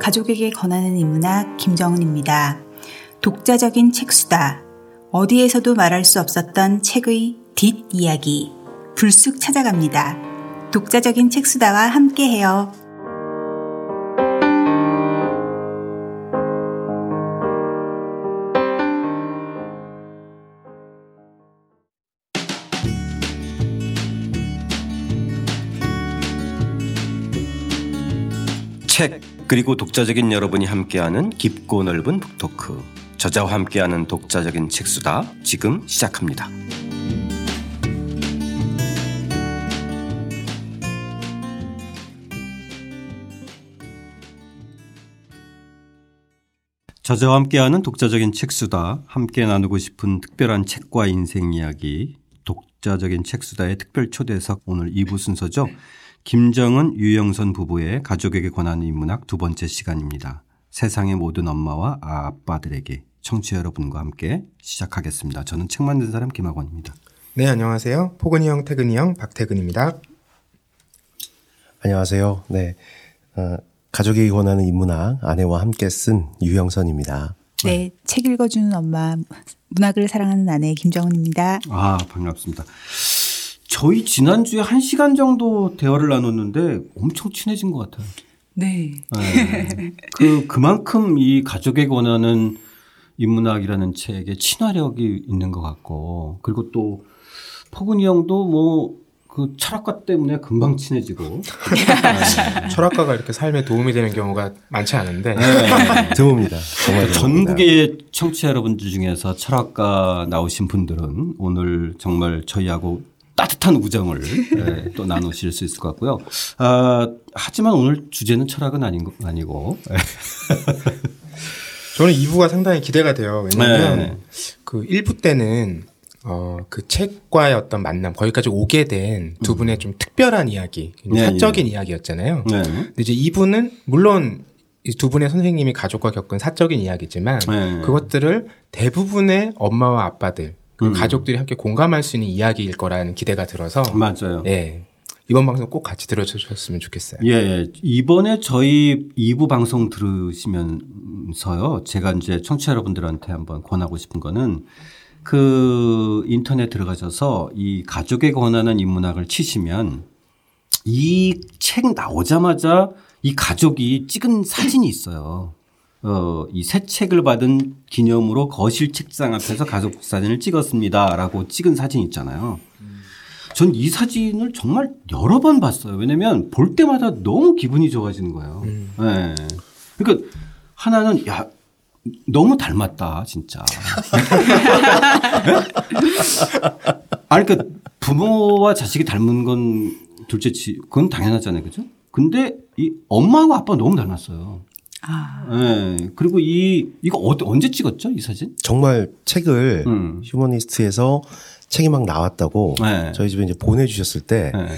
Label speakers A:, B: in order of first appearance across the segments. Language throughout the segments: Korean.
A: 가족에게 권하는 인문학 김정은입니다. 독자적인 책수다. 어디에서도 말할 수 없었던 책의 뒷이야기. 불쑥 찾아갑니다. 독자적인 책수다와 함께해요.
B: 책 그리고 독자적인 여러분이 함께하는 깊고 넓은 북토크 저자와 함께하는 독자적인 책수다 지금 시작합니다. 저자와 함께하는 독자적인 책수다 함께 나누고 싶은 특별한 책과 인생 이야기 독자적인 책수다의 특별 초대석 오늘 2부 순서죠. 김정은 유영선 부부의 가족에게 권하는 인문학 두 번째 시간입니다. 세상의 모든 엄마와 아빠들에게 청취자 여러분과 함께 시작하겠습니다. 저는 책 만든 사람 김학원입니다.
C: 네, 안녕하세요. 포근이 형, 태근이 형, 박태근입니다.
D: 안녕하세요. 네. 어, 가족에게 권하는 인문학 아내와 함께 쓴 유영선입니다.
A: 네, 책 읽어주는 엄마, 문학을 사랑하는 아내 김정은입니다.
B: 아, 반갑습니다. 저희 지난주에 한 시간 정도 대화를 나눴는데 엄청 친해진 것 같아요.
A: 네.
B: 네. 그, 그만큼 이 가족에 권하는 인문학이라는 책에 친화력이 있는 것 같고, 그리고 또 포근이 형도 뭐 그 철학과 때문에 금방 친해지고.
C: 네. 철학가가 이렇게 삶에 도움이 되는 경우가 많지 않은데.
D: 네. 드뭅니다. 정말
B: 전국의 청취자 여러분들 중에서 철학가 나오신 분들은 오늘 정말 저희하고 따뜻한 우정을 네, 또 나누실 수 있을 것 같고요. 아, 하지만 오늘 주제는 철학은 아닌 거, 아니고.
C: 저는 2부가 상당히 기대가 돼요. 왜냐하면
B: 네.
C: 그 1부 때는 어, 그 책과의 어떤 만남, 거기까지 오게 된 두 분의 좀 특별한 이야기,
B: 네,
C: 사적인 이야기였잖아요.
B: 네.
C: 근데 이제 2부는 물론 이 두 분의 선생님이 가족과 겪은 사적인 이야기지만
B: 네.
C: 그것들을 대부분의 엄마와 아빠들, 그리고
B: 음.
C: 가족들이 함께 공감할 수 있는 이야기일 거라는 기대가 들어서
B: 맞아요.
C: 예. 이번 방송 꼭 같이 들어주셨으면 좋겠어요.
B: 예, 예. 이번에 저희 2부 방송 들으시면서요. 제가 이제 청취자 여러분들한테 한번 권하고 싶은 거는 그 인터넷 들어가셔서 이 가족에 권하는 인문학을 치시면 이 책 나오자마자 이 가족이 찍은 사진이 있어요. 어, 이 새 책을 받은 기념으로 거실 책상 앞에서 가족 사진을 찍었습니다라고 찍은 사진 있잖아요. 전 이 사진을 정말 여러 번 봤어요. 왜냐면 볼 때마다 너무 기분이 좋아지는 거예요. 예. 그러니까 하나는 야 너무 닮았다 진짜. 아니 그러니까 부모와 자식이 닮은 건 둘째치 그건 당연하잖아요, 그죠? 근데 이 엄마하고 아빠 가 너무 닮았어요.
A: 아,
B: 예. 그리고 이 이거 어, 언제 찍었죠 이 사진?
D: 정말 책을
B: 음.
D: 휴머니스트에서 책이 막 나왔다고
B: 네.
D: 저희 집에 이제 보내주셨을 때
B: 예.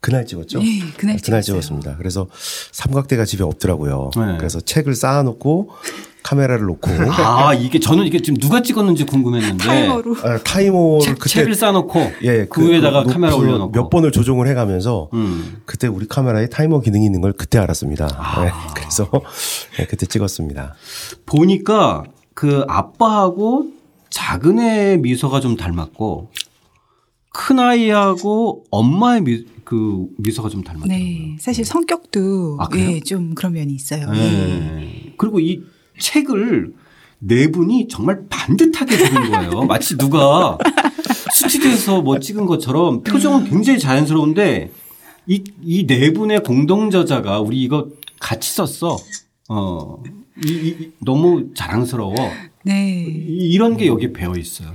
D: 그날 찍었죠?
A: 네, 그날 찍었어요.
D: 찍었습니다. 그래서 삼각대가 집에 없더라고요.
B: 네.
D: 그래서 책을 쌓아놓고 카메라를 놓고
B: 아 이게 저는 이게 지금 누가 찍었는지 궁금했는데
A: 타이머로.
D: 아, 타이머를
B: 책,
D: 그때
B: 책을 쌓아놓고
D: 예,
B: 그, 위에다가
D: 그
B: 카메라 올려놓고
D: 몇 번을 조종을 해가면서
B: 음.
D: 그때 우리 카메라에 타이머 기능이 있는 걸 그때 알았습니다.
B: 아.
D: 네, 그래서 네, 그때 찍었습니다.
B: 보니까 그 아빠하고 작은 애 미소가 좀 닮았고 큰 아이하고 엄마의 미, 그 미소가 좀 닮았더라고요.
A: 네, 사실 성격도
B: 아?
A: 예, 좀 그런 면이 있어요. 네.
B: 네. 그리고 이 책을 네 분이 정말 반듯하게 그린 거예요. 마치 누가 스튜디오에서 뭐 찍은 것처럼 표정은 굉장히 자연스러운데 이, 이 네 분의 공동 저자가 우리 이거 같이 썼어. 어, 이, 이- 너무 자랑스러워.
A: 네.
B: 이- 이런 게 여기 배어 있어요.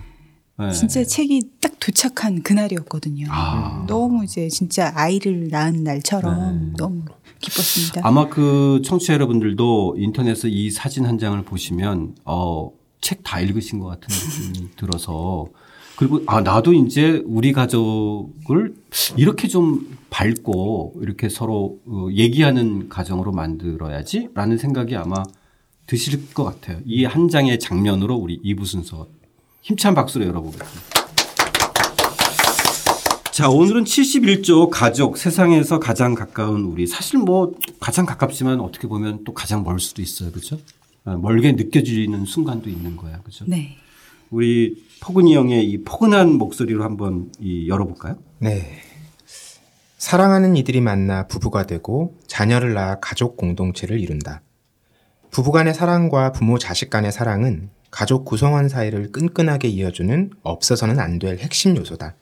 B: 네.
A: 진짜 책이 딱 도착한 그날이었거든요.
B: 아.
A: 너무 이제 진짜 아이를 낳은 날처럼
B: 네.
A: 너무 기뻤습니다.
B: 아마 그 청취자 여러분들도 인터넷에 이 사진 한 장을 보시면 어, 책 다 읽으신 것 같은 느낌이 들어서 그리고 아 나도 이제 우리 가족을 이렇게 좀 밝고 이렇게 서로 어, 얘기하는 가정으로 만들어야지라는 생각이 아마 드실 것 같아요. 이 한 장의 장면으로 우리 2부 순서 힘찬 박수로 열어보겠습니다. 자, 오늘은 71조 가족, 세상에서 가장 가까운 우리. 사실 뭐 가장 가깝지만 어떻게 보면 또 가장 멀 수도 있어요. 그죠? 아, 멀게 느껴지는 순간도 있는 거야. 그죠?
A: 네.
B: 우리 포근이 형의 이 포근한 목소리로 한번 이 열어볼까요?
C: 네. 사랑하는 이들이 만나 부부가 되고 자녀를 낳아 가족 공동체를 이룬다. 부부간의 사랑과 부모 자식 간의 사랑은 가족 구성원 사이를 끈끈하게 이어주는 없어서는 안 될 핵심 요소다.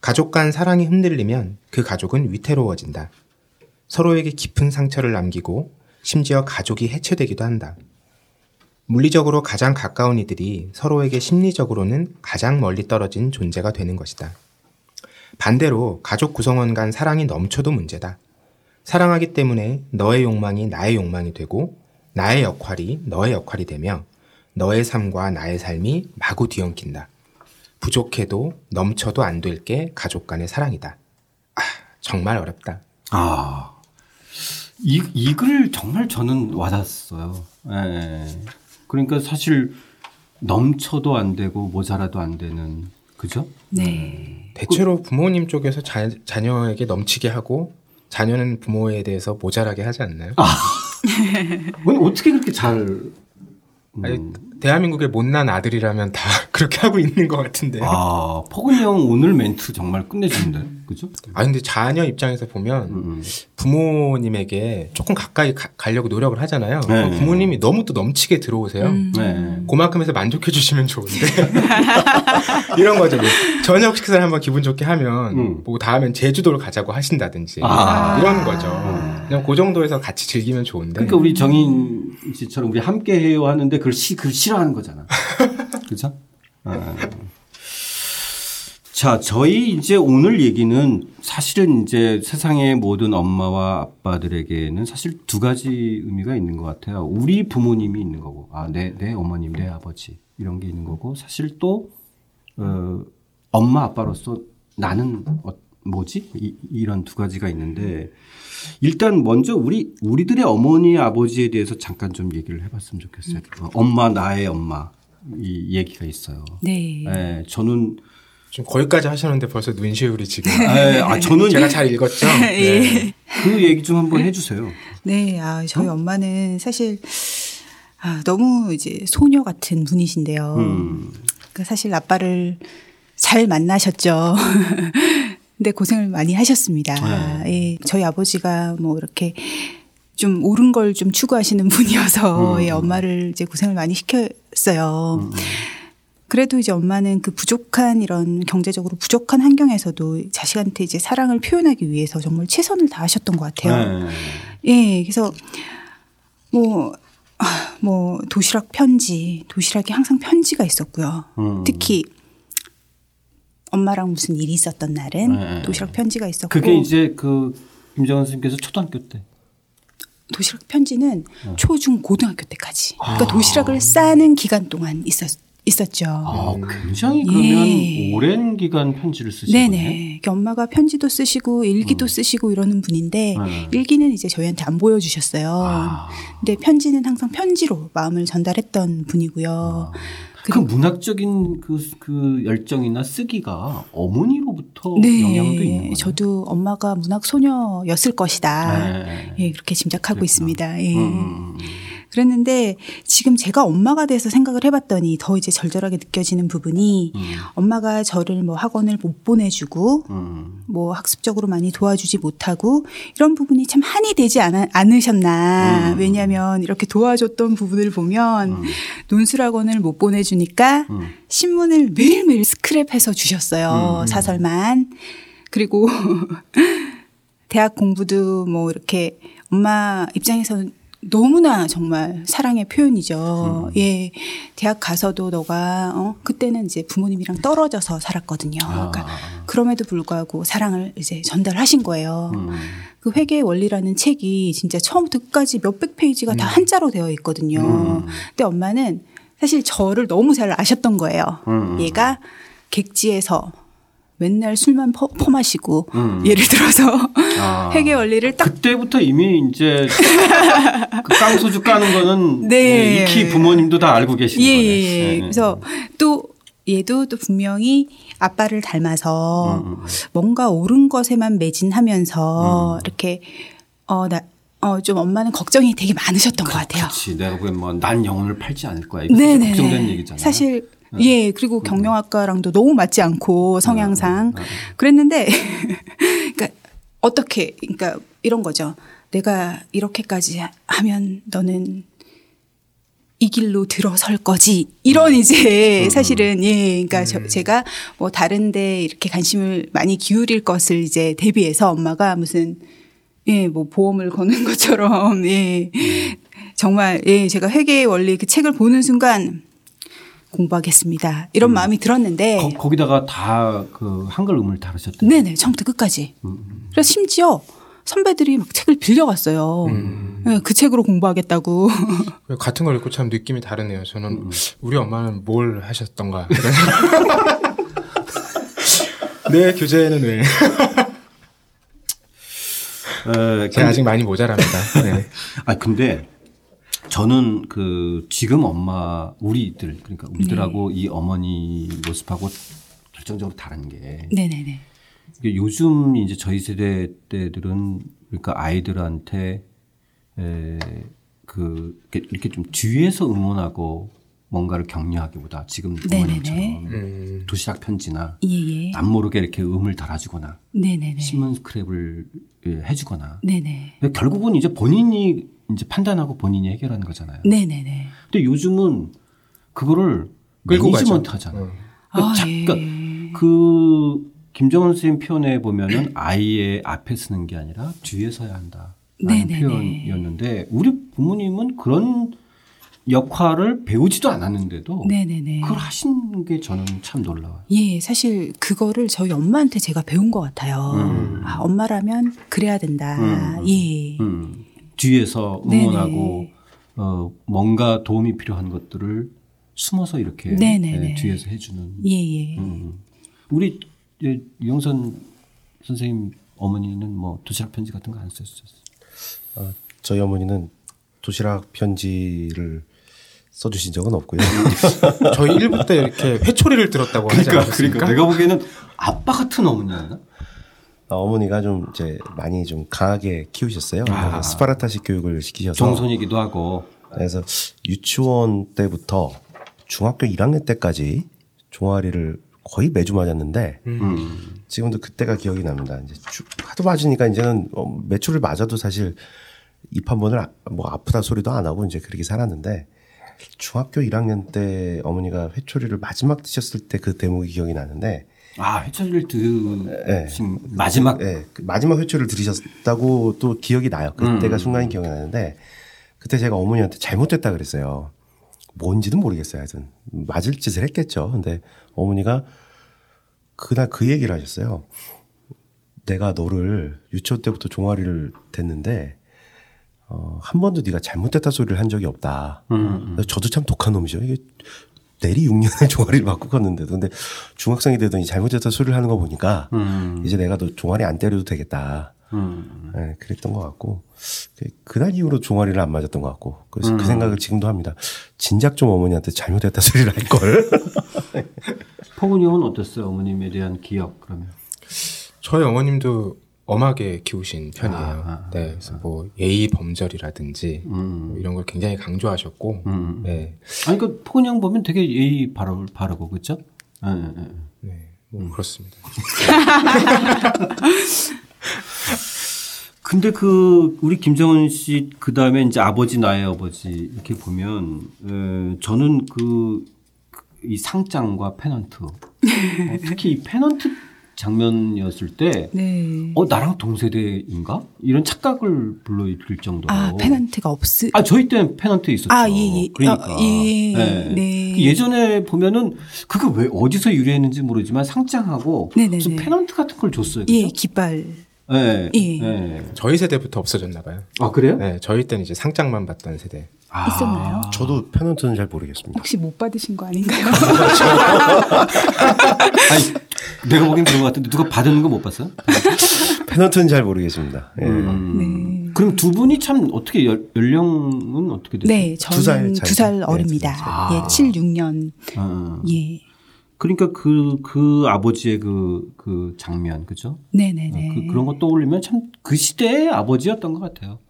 C: 가족 간 사랑이 흔들리면 그 가족은 위태로워진다. 서로에게 깊은 상처를 남기고 심지어 가족이 해체되기도 한다. 물리적으로 가장 가까운 이들이 서로에게 심리적으로는 가장 멀리 떨어진 존재가 되는 것이다. 반대로 가족 구성원 간 사랑이 넘쳐도 문제다. 사랑하기 때문에 너의 욕망이 나의 욕망이 되고 나의 역할이 너의 역할이 되며 너의 삶과 나의 삶이 마구 뒤엉킨다. 부족해도 넘쳐도 안 될 게 가족 간의 사랑이다. 아, 정말 어렵다.
B: 아, 이, 이 글 정말 저는 와닿았어요. 예. 그러니까 사실 넘쳐도 안 되고 모자라도 안 되는, 그죠?
A: 네.
C: 대체로 부모님 쪽에서 자, 자녀에게 넘치게 하고 자녀는 부모에 대해서 모자라게 하지 않나요?
B: 아니, 어떻게 그렇게 잘.
C: 아니, 대한민국의 못난 아들이라면 다 그렇게 하고 있는 것 같은데. 아,
B: 아, 포근이 형 오늘 멘트 정말 끝내주는데, 그죠?
C: 근데 자녀 입장에서 보면
B: 음,
C: 부모님에게 조금 가까이 가, 가려고 노력을 하잖아요.
B: 네.
C: 부모님이 너무 또 넘치게 들어오세요.
A: 음.
B: 네.
C: 그만큼에서 만족해 주시면 좋은데 이런 거죠. 뭐 저녁 식사를 한번 기분 좋게 하면
B: 음.
C: 뭐 다음엔 제주도를 가자고 하신다든지
B: 아.
C: 이런 거죠. 그냥 그 정도에서 같이 즐기면 좋은데.
B: 그러니까 우리 정인 씨처럼 우리 함께 해요 하는데 그걸 시, 그걸 싫어하는 거잖아. 그죠? 아. 자, 저희 이제 오늘 얘기는 사실은 이제 세상의 모든 엄마와 아빠들에게는 사실 두 가지 의미가 있는 것 같아요. 우리 부모님이 있는 거고, 아, 내, 내 어머님, 내 아버지, 이런 게 있는 거고, 사실 또, 어, 엄마, 아빠로서 나는, 어, 뭐지? 이, 이런 두 가지가 있는데, 일단 먼저 우리, 우리들의 어머니, 아버지에 대해서 잠깐 좀 얘기를 해봤으면 좋겠어요. 어, 엄마, 나의 엄마. 이 얘기가 있어요.
A: 네.
B: 예, 저는
C: 지금 거기까지 하셨는데 벌써 눈시울이 지금.
B: 예, 아 저는
C: 제가
B: 이-
C: 잘 읽었죠.
A: 예.
C: 네.
B: 그 얘기 좀 한번 해주세요.
A: 네, 아, 저희 엄마는 사실 아, 너무 이제 소녀 같은 분이신데요.
B: 음.
A: 그러니까 사실 아빠를 잘 만나셨죠. 근데 고생을 많이 하셨습니다.
B: 네.
A: 예, 저희 아버지가 뭐 이렇게 좀 옳은 걸 좀 추구하시는 분이어서
B: 음.
A: 예, 엄마를 이제 고생을 많이 시켰어요. 그래도 이제 엄마는 그 부족한 이런 경제적으로 부족한 환경에서도 자식한테 이제 사랑을 표현하기 위해서 정말 최선을 다하셨던 것 같아요.
B: 네.
A: 예, 그래서 뭐, 아, 뭐, 도시락 편지, 도시락에 항상 편지가 있었고요.
B: 음.
A: 특히 엄마랑 무슨 일이 있었던 날은
B: 네.
A: 도시락 편지가 있었고.
B: 그게 이제 그 김정은 선생님께서 초등학교 때.
A: 도시락 편지는
B: 어.
A: 초중 고등학교 때까지. 그러니까 도시락을 싸는 기간 동안 있었, 있었죠.
B: 아, 굉장히 그러면
A: 예.
B: 오랜 기간 편지를 쓰시네.
A: 네네. 이렇게 엄마가 편지도 쓰시고 일기도 쓰시고 이러는 분인데
B: 음.
A: 일기는 이제 저희한테 안 보여주셨어요.
B: 아.
A: 근데 편지는 항상 편지로 마음을 전달했던 분이고요.
B: 그 문학적인 그, 그 열정이나 쓰기가 어머니로부터
A: 네,
B: 영향도 있는 거예요.
A: 저도 엄마가 문학 소녀였을 것이다.
B: 네.
A: 예, 그렇게 짐작하고
B: 그랬구나.
A: 있습니다. 예.
B: 음, 음, 음.
A: 그랬는데 지금 제가 엄마가 돼서 생각을 해봤더니 더 이제 절절하게 느껴지는 부분이
B: 음.
A: 엄마가 저를 뭐 학원을 못 보내주고
B: 음.
A: 뭐 학습적으로 많이 도와주지 못하고 이런 부분이 참 한이 되지 않, 않으셨나.
B: 음.
A: 왜냐하면 이렇게 도와줬던 부분을 보면
B: 음.
A: 논술학원을 못 보내주니까
B: 음.
A: 신문을 매일매일 스크랩해서 주셨어요.
B: 음.
A: 사설만. 그리고 대학 공부도 뭐 이렇게 엄마 입장에서는 너무나 정말 사랑의 표현이죠.
B: 음.
A: 예. 대학 가서도 너가, 어, 그때는 이제 부모님이랑 떨어져서 살았거든요.
B: 아.
A: 그러니까 그럼에도 불구하고 사랑을 이제 전달하신 거예요.
B: 음.
A: 그 회계의 원리라는 책이 진짜 처음부터 끝까지 몇백 페이지가 다 한자로 되어 있거든요.
B: 음.
A: 근데 엄마는 사실 저를 너무 잘 아셨던 거예요.
B: 음.
A: 얘가 객지에서 맨날 술만 퍼, 퍼 마시고
B: 음.
A: 예를 들어서
B: 아.
A: 회계 원리를 딱
B: 그때부터 이미 이제 그 깡소주 까는 거는
A: 네.
B: 네, 익히 부모님도 다 알고 계시는
A: 예,
B: 거네.
A: 예, 예.
B: 네.
A: 그래서 또 얘도 또 분명히 아빠를 닮아서
B: 음, 음.
A: 뭔가 옳은 것에만 매진하면서
B: 음.
A: 이렇게 어 나 어, 좀 엄마는 걱정이 되게 많으셨던 것 같아요.
B: 그렇지. 내가 보기엔 뭐 난 영혼을 팔지 않을 거야. 이거
A: 네네.
B: 걱정되는 얘기잖아.
A: 사실 예 그리고 경영학과랑도 너무 맞지 않고 성향상. 그랬는데 그러니까 어떻게 그러니까 이런 거죠. 내가 이렇게까지 하면 너는 이 길로 들어설 거지. 이런 이제 사실은 예, 그러니까 저, 제가 뭐 다른데 이렇게 관심을 많이 기울일 것을 이제 대비해서 엄마가 무슨 예, 뭐 보험을 거는 것처럼 예, 정말 예, 제가 회계의 원리 그 책을 보는 순간 공부하겠습니다. 이런 마음이 들었는데
B: 거, 거기다가 다 그 한글 음을 다루셨던.
A: 네네 처음부터 끝까지. 그래서 심지어 선배들이 막 책을 빌려갔어요. 예, 그 책으로 공부하겠다고.
C: 같은 걸 읽고 참 느낌이 다르네요. 저는
B: 음.
C: 우리 엄마는 뭘 하셨던가. 내 교재에는 왜?
B: 에,
C: 제가 아직 많이 모자랍니다. 네.
B: 아 근데 저는 그 지금 엄마 우리들 그러니까 우리들하고 이 어머니 모습하고 결정적으로 다른 게
A: 네네네.
B: 이게 요즘 이제 저희 세대 때들은 그러니까 아이들한테 에그 이렇게, 좀 뒤에서 응원하고 뭔가를 격려하기보다 지금
A: 네네네.
B: 어머님처럼
C: 음.
B: 도시락 편지나
A: 예예.
B: 남 모르게 이렇게 음을 달아주거나
A: 네네네.
B: 신문 스크랩을 예, 해주거나
A: 네네.
B: 결국은 이제 본인이 이제 판단하고 본인이 해결하는 거잖아요.
A: 네네네.
B: 근데 요즘은 그거를
C: 끌고 management.
B: 하잖아요.
C: 음.
A: 아,
B: 자-
A: 예.
B: 그러니까 그 김정은 선생님 표현에 보면은 아이의 앞에 서는 게 아니라 뒤에 서야 한다. 라는
A: 네네네.
B: 표현이었는데 우리 부모님은 그런 역할을 배우지도 않았는데도
A: 네네네.
B: 그걸 하신 게 저는 참 놀라워요.
A: 예, 사실 그거를 저희 엄마한테 제가 배운 것 같아요.
B: 음.
A: 아, 엄마라면 그래야 된다.
B: 음.
A: 예.
B: 음, 뒤에서. 응원하고 어, 뭔가 도움이 필요한 것들을 숨어서 이렇게. 예, 뒤에서 해주는.
A: 예, 예.
B: 음. 우리 이제 유영선 선생님 어머니는 뭐 도시락 편지 같은 거 안 쓰셨어요?
D: 어, 저희 어머니는 도시락 편지를 써주신 적은 없고요.
C: 저희 1부 때 이렇게 회초리를 들었다고 하지
B: 그러니까,
C: 않았습니까?
B: 그러니까 내가 보기에는 아빠 같은 어머니였나?
D: 어, 어머니가 좀 이제 많이 좀 강하게 키우셨어요.
B: 아.
D: 스파르타식 교육을 시키셔서
B: 정손이기도 하고.
D: 그래서 유치원 때부터 중학교 1학년 때까지 종아리를 거의 매주 맞았는데
B: 음.
D: 지금도 그때가 기억이 납니다. 이제 주- 하도 맞으니까 이제는 어, 매출을 맞아도 사실 입 한 번을 아- 뭐 아프다 소리도 안 하고 이제 그렇게 살았는데 중학교 1학년 때 어머니가 회초리를 마지막 드셨을 때 그 대목이 기억이 나는데
B: 아, 회초리를
D: 예.
B: 드신 마지막.
D: 예, 그 마지막 회초리를 들으셨다고 또 기억이 나요. 그때가
B: 음.
D: 순간이 기억이 나는데 그때 제가 어머니한테 잘못됐다 그랬어요. 뭔지는 모르겠어요. 하여튼 맞을 짓을 했겠죠. 근데 어머니가 그날 그 얘기를 하셨어요. 내가 너를 유치원 때부터 종아리를 댔는데 어, 한 번도 네가 잘못됐다 소리를 한 적이 없다.
B: 음,
D: 저도 참 독한 놈이죠. 이게 내리 6년의 종아리를 맞고 갔는데도 근데 중학생이 되더니 잘못됐다 소리를 하는 거 보니까
B: 음.
D: 이제 내가 너 종아리 안 때려도 되겠다.
B: 음.
D: 네, 그랬던 것 같고 그- 그날 이후로 종아리를 안 맞았던 것 같고 그래서
B: 음.
D: 그 생각을 지금도 합니다. 진작 좀 어머니한테 잘못됐다 소리를 할 걸.
B: 포근이 형은 어땠어요? 어머님에 대한 기억 그러면?
C: 저희 어머님도 엄하게 키우신 편이에요.
B: 아, 아,
C: 네, 그래서 뭐 예의 범절이라든지
B: 음.
C: 뭐 이런 걸 굉장히 강조하셨고,
B: 음.
C: 네,
B: 아니 그 포근이 형 보면 되게 예의 바르, 바르고 그렇죠? 예, 예, 예.
C: 네, 뭐 그렇습니다.
B: 근데 그 우리 김정은 씨 그 다음에 이제 아버지 나의 아버지 이렇게 보면 에, 저는 그 이 상장과 페넌트 어, 특히 이 페넌트 장면이었을 때
A: 네.
B: 어, 나랑 동세대인가? 이런 착각을 불러일으킬 정도로.
A: 아, 페넌트가 없으.
B: 아, 저희 때는 페넌트 있었죠.
A: 아, 예, 예.
B: 그러니까.
A: 어, 예, 네.
B: 그 예전에 보면은 그거 왜 어디서 유래했는지 모르지만 상장하고
A: 네네네.
B: 무슨 페넌트 같은 걸 줬어요.
A: 예,
B: 그죠?
A: 깃발.
B: 예.
A: 예.
B: 예.
C: 저희 세대부터 없어졌나 봐요.
B: 아, 그래요?
C: 네, 저희 때는 이제 상장만 받던 세대.
B: 아.
A: 있었나요?
D: 저도 페넌트는 잘 모르겠습니다.
A: 혹시 못 받으신 거 아닌가요?
B: 아니, 내가 보기엔 그런 것 같은데 누가 받은 거 못 봤어요?
D: 페넌트는 잘 모르겠습니다. 예.
B: 음.
A: 네.
B: 그럼 두 분이 참 어떻게 연, 연령은 어떻게 되세요?
A: 네,
D: 두살
A: 저는
D: 차이.
A: 두살
D: 네,
A: 어립니다.
B: 두살 차이.
A: 예, 7, 6년.
B: 어.
A: 예.
B: 그러니까 그, 그 아버지의 그, 그 장면, 그죠?
A: 네네네.
B: 그, 그런 거 떠올리면 참 그 시대의 아버지였던 것 같아요.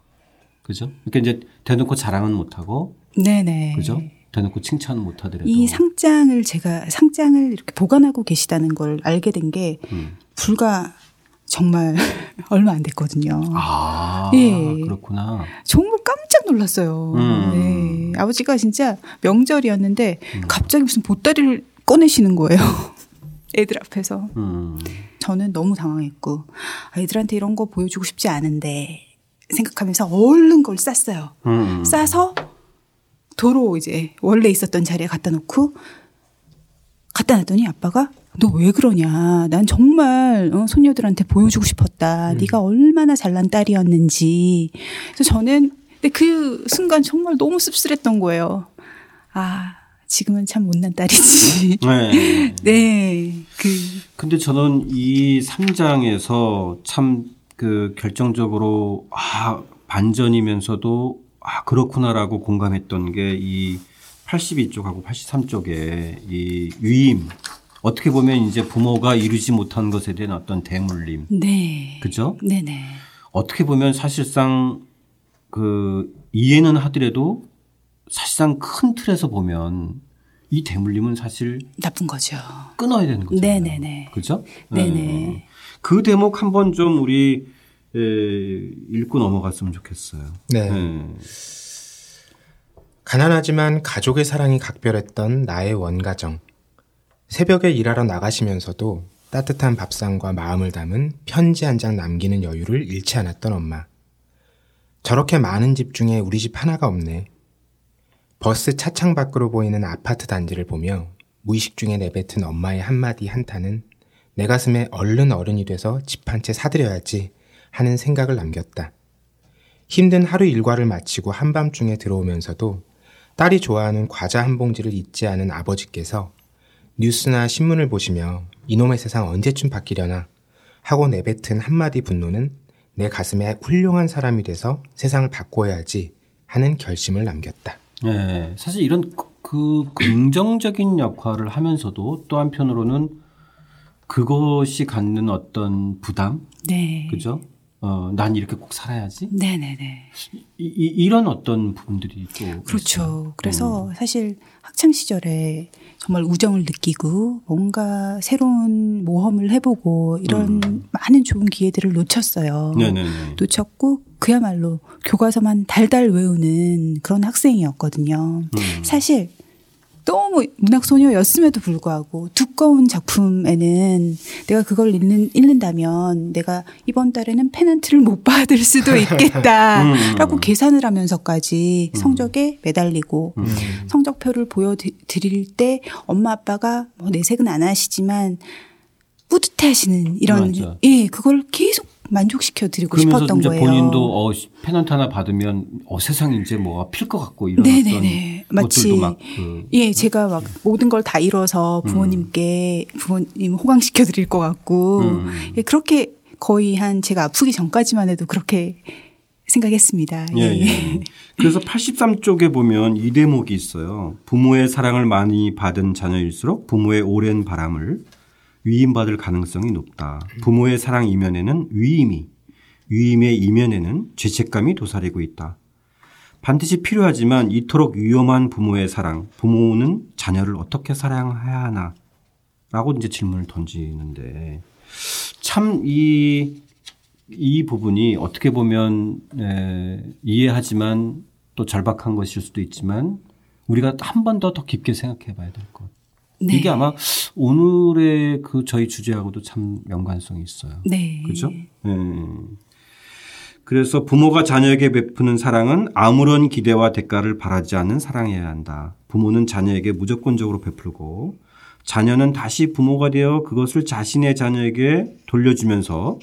B: 그죠? 그러니까 이제 대놓고 자랑은 못하고,
A: 네네.
B: 그죠? 대놓고 칭찬은 못하더라도.
A: 이 상장을 제가 상장을 이렇게 보관하고 계시다는 걸 알게 된게
B: 음.
A: 불과 정말 얼마 안 됐거든요.
B: 아,
A: 예.
B: 그렇구나.
A: 정말 깜짝 놀랐어요.
B: 음.
A: 네. 아버지가 진짜 명절이었는데 갑자기 무슨 보따리를 꺼내시는 거예요. 애들 앞에서.
B: 음.
A: 저는 너무 당황했고 아이들한테 이런 거 보여주고 싶지 않은데 생각하면서 얼른 걸 쌌어요.
B: 음.
A: 싸서 도로 이제 원래 있었던 자리에 갖다 놓고 갖다 놨더니 아빠가 너 왜 그러냐? 난 정말 어, 손녀들한테 보여주고 싶었다. 네가 얼마나 잘난 딸이었는지. 그래서 저는 근데 그 순간 정말 너무 씁쓸했던 거예요. 아 지금은 참 못난 딸이지.
B: 네.
A: 네, 그
B: 근데 저는 이 3장에서 참 그 결정적으로 아, 반전이면서도 아, 그렇구나라고 공감했던 게 이 82쪽하고 83쪽에 이 위임. 어떻게 보면 이제 부모가 이루지 못한 것에 대한 어떤 대물림.
A: 네,
B: 그죠?
A: 네네,
B: 어떻게 보면 사실상 그 이해는 하더라도 사실상 큰 틀에서 보면 이 대물림은 사실
A: 나쁜 거죠.
B: 끊어야 되는 거죠.
A: 네네네.
B: 그죠?
A: 네네.
B: 네. 그 대목 한번 좀 우리 에, 읽고 넘어갔으면 좋겠어요.
C: 네.
B: 네.
C: 가난하지만 가족의 사랑이 각별했던 나의 원가정. 새벽에 일하러 나가시면서도 따뜻한 밥상과 마음을 담은 편지 한 장 남기는 여유를 잃지 않았던 엄마. 저렇게 많은 집 중에 우리 집 하나가 없네. 버스 차창 밖으로 보이는 아파트 단지를 보며 무의식 중에 내뱉은 엄마의 한마디 한탄은 내 가슴에 얼른 어른이 돼서 집 한 채 사드려야지 하는 생각을 남겼다. 힘든 하루 일과를 마치고 한밤중에 들어오면서도 딸이 좋아하는 과자 한 봉지를 잊지 않은 아버지께서 뉴스나 신문을 보시며 이놈의 세상 언제쯤 바뀌려나 하고 내뱉은 한마디 분노는 내 가슴에 훌륭한 사람이 돼서 세상을 바꿔야지 하는 결심을 남겼다.
B: 네. 사실 이런 그- 그 긍정적인 역할을 하면서도 또 한편으로는 그것이 갖는 어떤 부담,
A: 네.
B: 그죠? 어, 난 이렇게 꼭 살아야지.
A: 네네네.
B: 이, 이, 이런 어떤 부분들이 또 있어요.
A: 그렇죠. 그래서 사실 학창 시절에 정말 우정을 느끼고 뭔가 새로운 모험을 해보고 이런 많은 좋은 기회들을 놓쳤어요.
B: 네네네.
A: 놓쳤고 그야말로 교과서만 달달 외우는 그런 학생이었거든요.
B: 음.
A: 사실 너무 문학 소녀였음에도 불구하고 두꺼운 작품에는 내가 그걸 읽는, 읽는다면 내가 이번 달에는 페넌트를 못 받을 수도 있겠다라고
B: 음.
A: 계산을 하면서까지 성적에 매달리고
B: 음.
A: 성적표를 보여드릴 때 엄마 아빠가 뭐 내색은 안 하시지만 뿌듯해 하시는 이런
B: 맞아.
A: 예 그걸 계속 만족시켜 드리고 싶었던 거예요.
B: 본인도 어 페넌트 하나 받으면 어 세상 이제 뭐가 필 것 같고 이런
A: 네네네.
B: 어떤
A: 마치
B: 것들도 막그
A: 예, 제가 막 모든 걸 다 잃어서 부모님께 부모님 호강시켜 드릴 것 같고
B: 음.
A: 예, 그렇게 거의 한 제가 아프기 전까지만 해도 그렇게 생각했습니다.
B: 예, 예. 그래서 83쪽에 보면 이 대목이 있어요. 부모의 사랑을 많이 받은 자녀일수록 부모의 오랜 바람을 위임받을 가능성이 높다. 부모의 사랑 이면에는 위임이, 위임의 이면에는 죄책감이 도사리고 있다. 반드시 필요하지만 이토록 위험한 부모의 사랑, 부모는 자녀를 어떻게 사랑해야 하나? 라고 이제 질문을 던지는데 참 이, 이 부분이 어떻게 보면 에, 이해하지만 또 절박한 것일 수도 있지만 우리가 한 번 더더 깊게 생각해 봐야 될 것.
A: 네.
B: 이게 아마 오늘의 그 저희 주제하고도 참 연관성이 있어요.
A: 네.
B: 그죠? 예. 그래서 부모가 자녀에게 베푸는 사랑은 아무런 기대와 대가를 바라지 않는 사랑이어야 한다. 부모는 자녀에게 무조건적으로 베풀고 자녀는 다시 부모가 되어 그것을 자신의 자녀에게 돌려주면서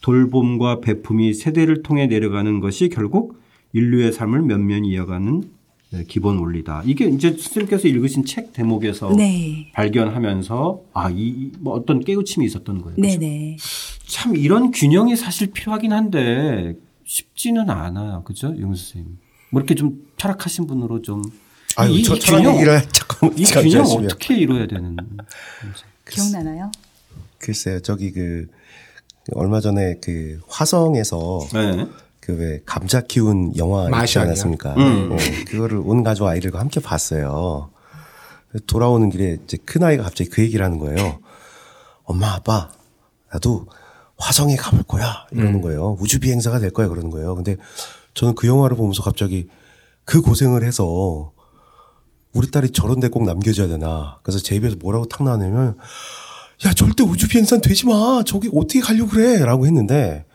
B: 돌봄과 베품이 세대를 통해 내려가는 것이 결국 인류의 삶을 면면히 이어가는 네, 기본 원리다. 이게 이제 스님께서 읽으신 책 대목에서
A: 네.
B: 발견하면서 아, 이, 뭐 어떤 깨우침이 있었던 거예요. 그죠?
A: 네네.
B: 참 이런 균형이 사실 필요하긴 한데 쉽지는 않아요. 그죠? 영수 선생님. 뭐 이렇게 좀 철학하신 분으로 좀
D: 아유,
B: 이-
D: 저
B: 이 균형-
D: 얘기를 자꾸
B: 이 균형. 어떻게 이루어야 되는?
A: 기억나나요?
D: 글쎄요, 저기 그 얼마 전에 그 화성에서
B: 네.
D: 그왜 감자 키운 영화 있지? 않았습니까?
B: 음.
D: 네, 그거를 온 가족 아이들과 함께 봤어요. 돌아오는 길에 이제 큰 아이가 갑자기 그 얘기를 하는 거예요. 엄마 아빠 나도 화성에 가볼 거야 이러는 거예요. 우주 비행사가 될 거야 그러는 거예요. 근데 저는 그 영화를 보면서 갑자기 그 고생을 해서 우리 딸이 저런 데 꼭 남겨줘야 되나. 그래서 제 입에서 뭐라고 탁 나왔냐면 야 절대 우주 비행사는 되지 마. 저기 어떻게 가려고 그래? 라고 했는데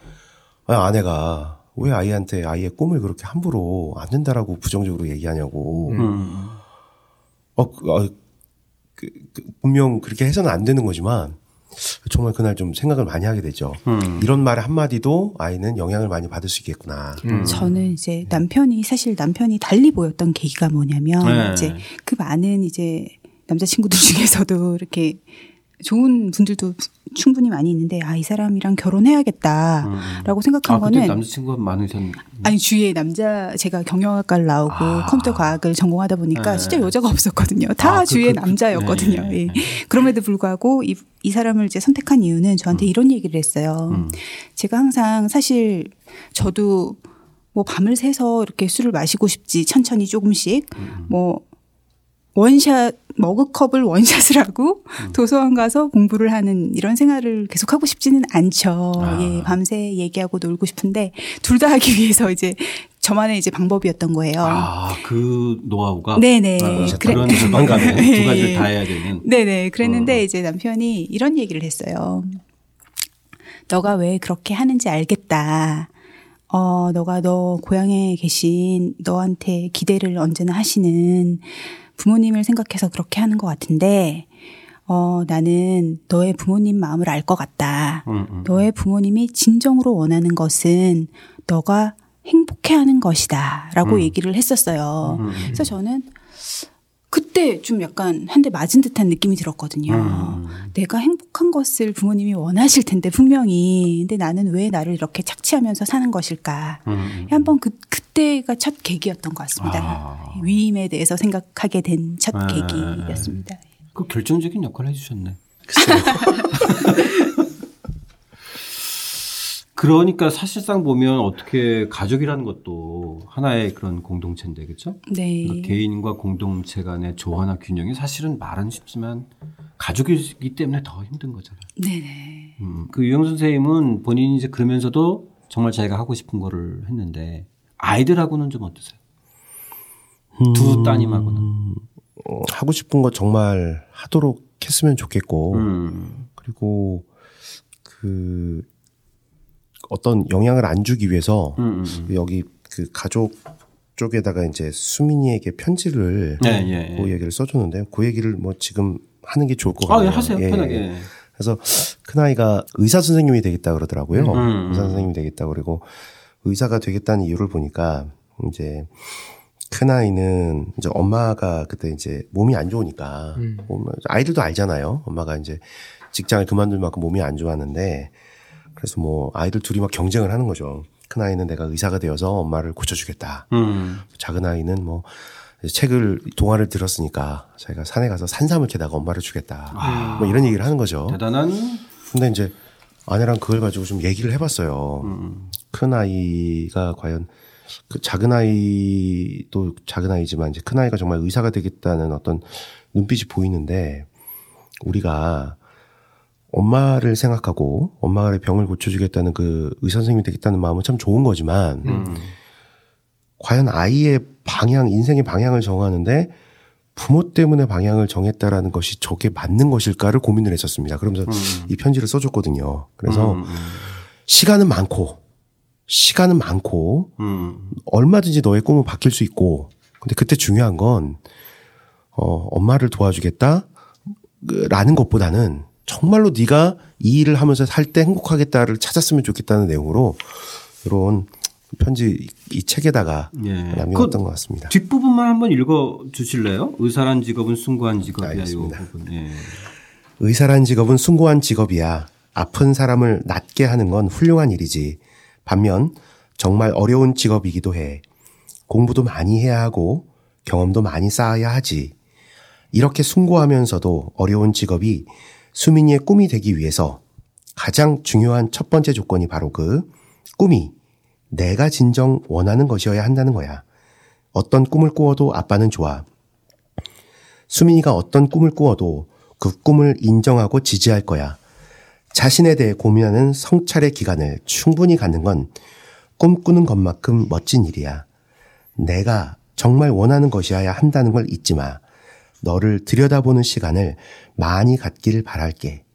D: 아, 아내가 왜 아이한테 아이의 꿈을 그렇게 함부로 안 된다라고 부정적으로 얘기하냐고.
B: 음.
D: 어, 그, 어, 그, 그, 분명 그렇게 해서는 안 되는 거지만 정말 그날 좀 생각을 많이 하게 되죠.
B: 음.
D: 이런 말 한마디도 아이는 영향을 많이 받을 수 있겠구나.
A: 저는 이제 남편이 사실 남편이 달리 보였던 계기가 뭐냐면
B: 네.
A: 이제 그 많은 이제 남자친구들 중에서도 이렇게 좋은 분들도 충분히 많이 있는데 아 이 사람이랑 결혼해야겠다라고 생각한
B: 아,
A: 거는
B: 남자친구가 많으셨.
A: 아니 주위에 남자 제가 경영학과를 나오고
B: 아.
A: 컴퓨터 과학을 전공하다 보니까
B: 네.
A: 진짜 여자가 없었거든요. 다
B: 아, 그,
A: 주위에
B: 그, 그,
A: 남자였거든요.
B: 네, 네,
A: 예.
B: 네.
A: 그럼에도 불구하고 이, 이 사람을 이제 선택한 이유는 저한테 이런 얘기를 했어요.
B: 음.
A: 제가 항상 사실 저도 뭐 밤을 새서 이렇게 술을 마시고 싶지 천천히 조금씩
B: 음.
A: 뭐 원샷 머그컵을 원샷을 하고
B: 음.
A: 도서관 가서 공부를 하는 이런 생활을 계속 하고 싶지는 않죠.
B: 아.
A: 예, 밤새 얘기하고 놀고 싶은데 둘 다 하기 위해서 이제 저만의 이제 방법이었던 거예요.
B: 아, 그 노하우가.
A: 네네.
B: 아,
A: 그래-
B: 그런 두
A: 예,
B: 가지를
A: 예.
B: 다 해야 되는.
A: 네네. 그랬는데
B: 어.
A: 이제 남편이 이런 얘기를 했어요. 너가 왜 그렇게 하는지 알겠다. 어, 너가 너 고향에 계신 너한테 기대를 언제나 하시는 부모님을 생각해서 그렇게 하는 것 같은데, 어, 나는 너의 부모님 마음을 알 것 같다.
B: 음, 음.
A: 너의 부모님이 진정으로 원하는 것은 너가 행복해 하는 것이다. 라고
B: 음.
A: 얘기를 했었어요.
B: 음, 음.
A: 그래서 저는 그때 좀 약간 한 대 맞은 듯한 느낌이 들었거든요.
B: 음.
A: 내가 행복한 것을 부모님이 원하실 텐데 분명히. 근데 나는 왜 나를 이렇게 착취하면서 사는 것일까?
B: 음.
A: 한번 그 그때가 첫 계기였던 것 같습니다.
B: 아.
A: 위임에 대해서 생각하게 된첫
B: 아.
A: 계기였습니다.
B: 그 결정적인 역할을 해주셨네. 그러니까 사실상 보면 어떻게 가족이라는 것도 하나의 그런 공동체인데 그렇죠?
A: 네.
B: 그러니까 개인과 공동체 간의 조화나 균형이 사실은 말은 쉽지만 가족이기 때문에 더 힘든 거잖아요.
A: 네네.
B: 음, 그 유영 선생님은 본인이 이제 그러면서도 정말 자기가 하고 싶은 거를 했는데 아이들하고는 좀 어떠세요? 두 따님하고는.
D: 어, 하고 싶은 거 정말 하도록 했으면 좋겠고
B: 음.
D: 그리고 그 어떤 영향을 안 주기 위해서
B: 음, 음, 음.
D: 여기 그 가족 쪽에다가 이제 수민이에게 편지를
B: 네, 예, 예.
D: 그 얘기를 써줬는데 그 얘기를 뭐 지금 하는 게 좋을 것
B: 아,
D: 같아요.
B: 예, 하세요.
D: 예,
B: 편하게.
D: 예. 그래서 큰 아이가 의사 선생님이 되겠다 그러더라고요.
B: 음.
D: 의사 선생님이 되겠다 그리고 의사가 되겠다는 이유를 보니까 이제 큰 아이는 이제 엄마가 그때 이제 몸이 안 좋으니까 몸- 아이들도 알잖아요. 엄마가 이제 직장을 그만둘 만큼 몸이 안 좋았는데 그래서 뭐 아이들 둘이 막 경쟁을 하는 거죠. 큰 아이는 내가 의사가 되어서 엄마를 고쳐주겠다.
B: 음.
D: 작은 아이는 뭐 책을 동화를 들었으니까 자기가 산에 가서 산삼을 캐다가 엄마를 주겠다. 뭐 이런 얘기를 하는 거죠.
B: 대단한
D: 근데 이제 아내랑 그걸 가지고 좀 얘기를 해봤어요.
B: 음.
D: 큰 아이가 과연 그 작은 아이도 작은 아이지만 이제 큰 아이가 정말 의사가 되겠다는 어떤 눈빛이 보이는데 우리가 엄마를 생각하고 엄마의 병을 고쳐주겠다는 그 의사 선생님이 되겠다는 마음은 참 좋은 거지만
B: 음.
D: 과연 아이의 방향, 인생의 방향을 정하는데 부모 때문에 방향을 정했다라는 것이 저게 맞는 것일까를 고민을 했었습니다. 그러면서 이 편지를 써줬거든요. 그래서
B: 음,
D: 시간은 많고, 시간은 많고,
B: 음.
D: 얼마든지 너의 꿈은 바뀔 수 있고, 근데 그때 중요한 건, 어, 엄마를 도와주겠다? 라는 것보다는 정말로 네가 이 일을 하면서 살 때 행복하겠다를 찾았으면 좋겠다는 내용으로 이런 편지 이 책에다가
B: 예.
D: 남겨놨던 그것 같습니다.
B: 뒷부분만 한번 읽어 주실래요? 의사란 직업은 숭고한 직업이야. 예.
D: 의사란 직업은 숭고한 직업이야. 아픈 사람을 낫게 하는 건 훌륭한 일이지. 반면 정말 어려운 직업이기도 해. 공부도 많이 해야 하고 경험도 많이 쌓아야 하지. 이렇게 숭고하면서도 어려운 직업이 수민이의 꿈이 되기 위해서 가장 중요한 첫 번째 조건이 바로 그 꿈이 내가 진정 원하는 것이어야 한다는 거야. 어떤 꿈을 꾸어도 아빠는 좋아. 수민이가 어떤 꿈을 꾸어도 그 꿈을 인정하고 지지할 거야. 자신에 대해 고민하는 성찰의 기간을 충분히 갖는 건 꿈꾸는 것만큼 멋진 일이야. 내가 정말 원하는 것이어야 한다는 걸 잊지 마. 너를 들여다보는 시간을 많이 갖길 바랄게.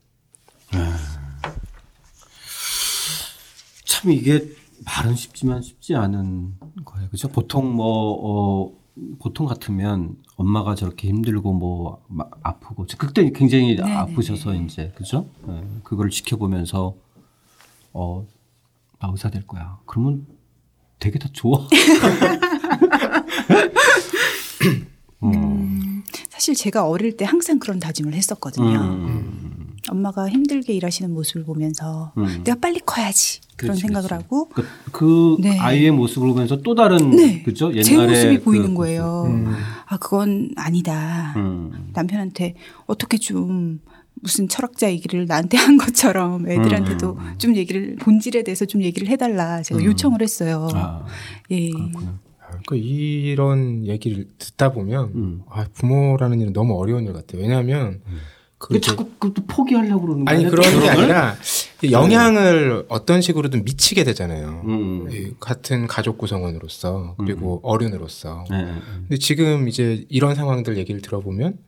B: 참 이게 말은 쉽지만 쉽지 않은 거예요. 그죠? 보통 뭐, 어, 보통 같으면 엄마가 저렇게 힘들고 뭐 마- 아프고 그때 굉장히
A: 네네네.
B: 아프셔서 이제 그죠? 예, 그걸 지켜보면서 어, 나 의사 될 거야. 그러면 되게 다 좋아.
A: 사실 제가 어릴 때 항상 그런 다짐을 했었거든요.
B: 음.
A: 엄마가 힘들게 일하시는 모습을 보면서
B: 음.
A: 내가 빨리 커야지 그런
B: 그렇지,
A: 생각을
B: 그렇지.
A: 하고
B: 그, 그
A: 네.
B: 아이의 모습을 보면서 또 다른
A: 네.
B: 그죠? 옛날에
A: 제 모습이
B: 그
A: 보이는. 거예요. 아 그건 아니다.
B: 음.
A: 남편한테 어떻게 좀 무슨 철학자 얘기를 나한테 한 것처럼 애들한테도
B: 음.
A: 좀 얘기를 본질에 대해서 좀 얘기를 해달라 제가 요청을 했어요.
B: 아,
A: 예.
B: 그렇구나.
C: 그러니까 이런 얘기를 듣다 보면
B: 음.
C: 아, 부모라는 일은 너무 어려운 일 같아요. 왜냐하면
B: 그왜
C: 이제-
B: 자꾸 그또 포기하려고 그러는 거야?
C: 아니 그런 게? 아니라 영향을 어떤 식으로든 미치게 되잖아요.
B: 음.
C: 이 같은 가족 구성원으로서 그리고 어른으로서.
B: 네, 네.
C: 근데 지금 이제 이런 상황들 얘기를 들어보면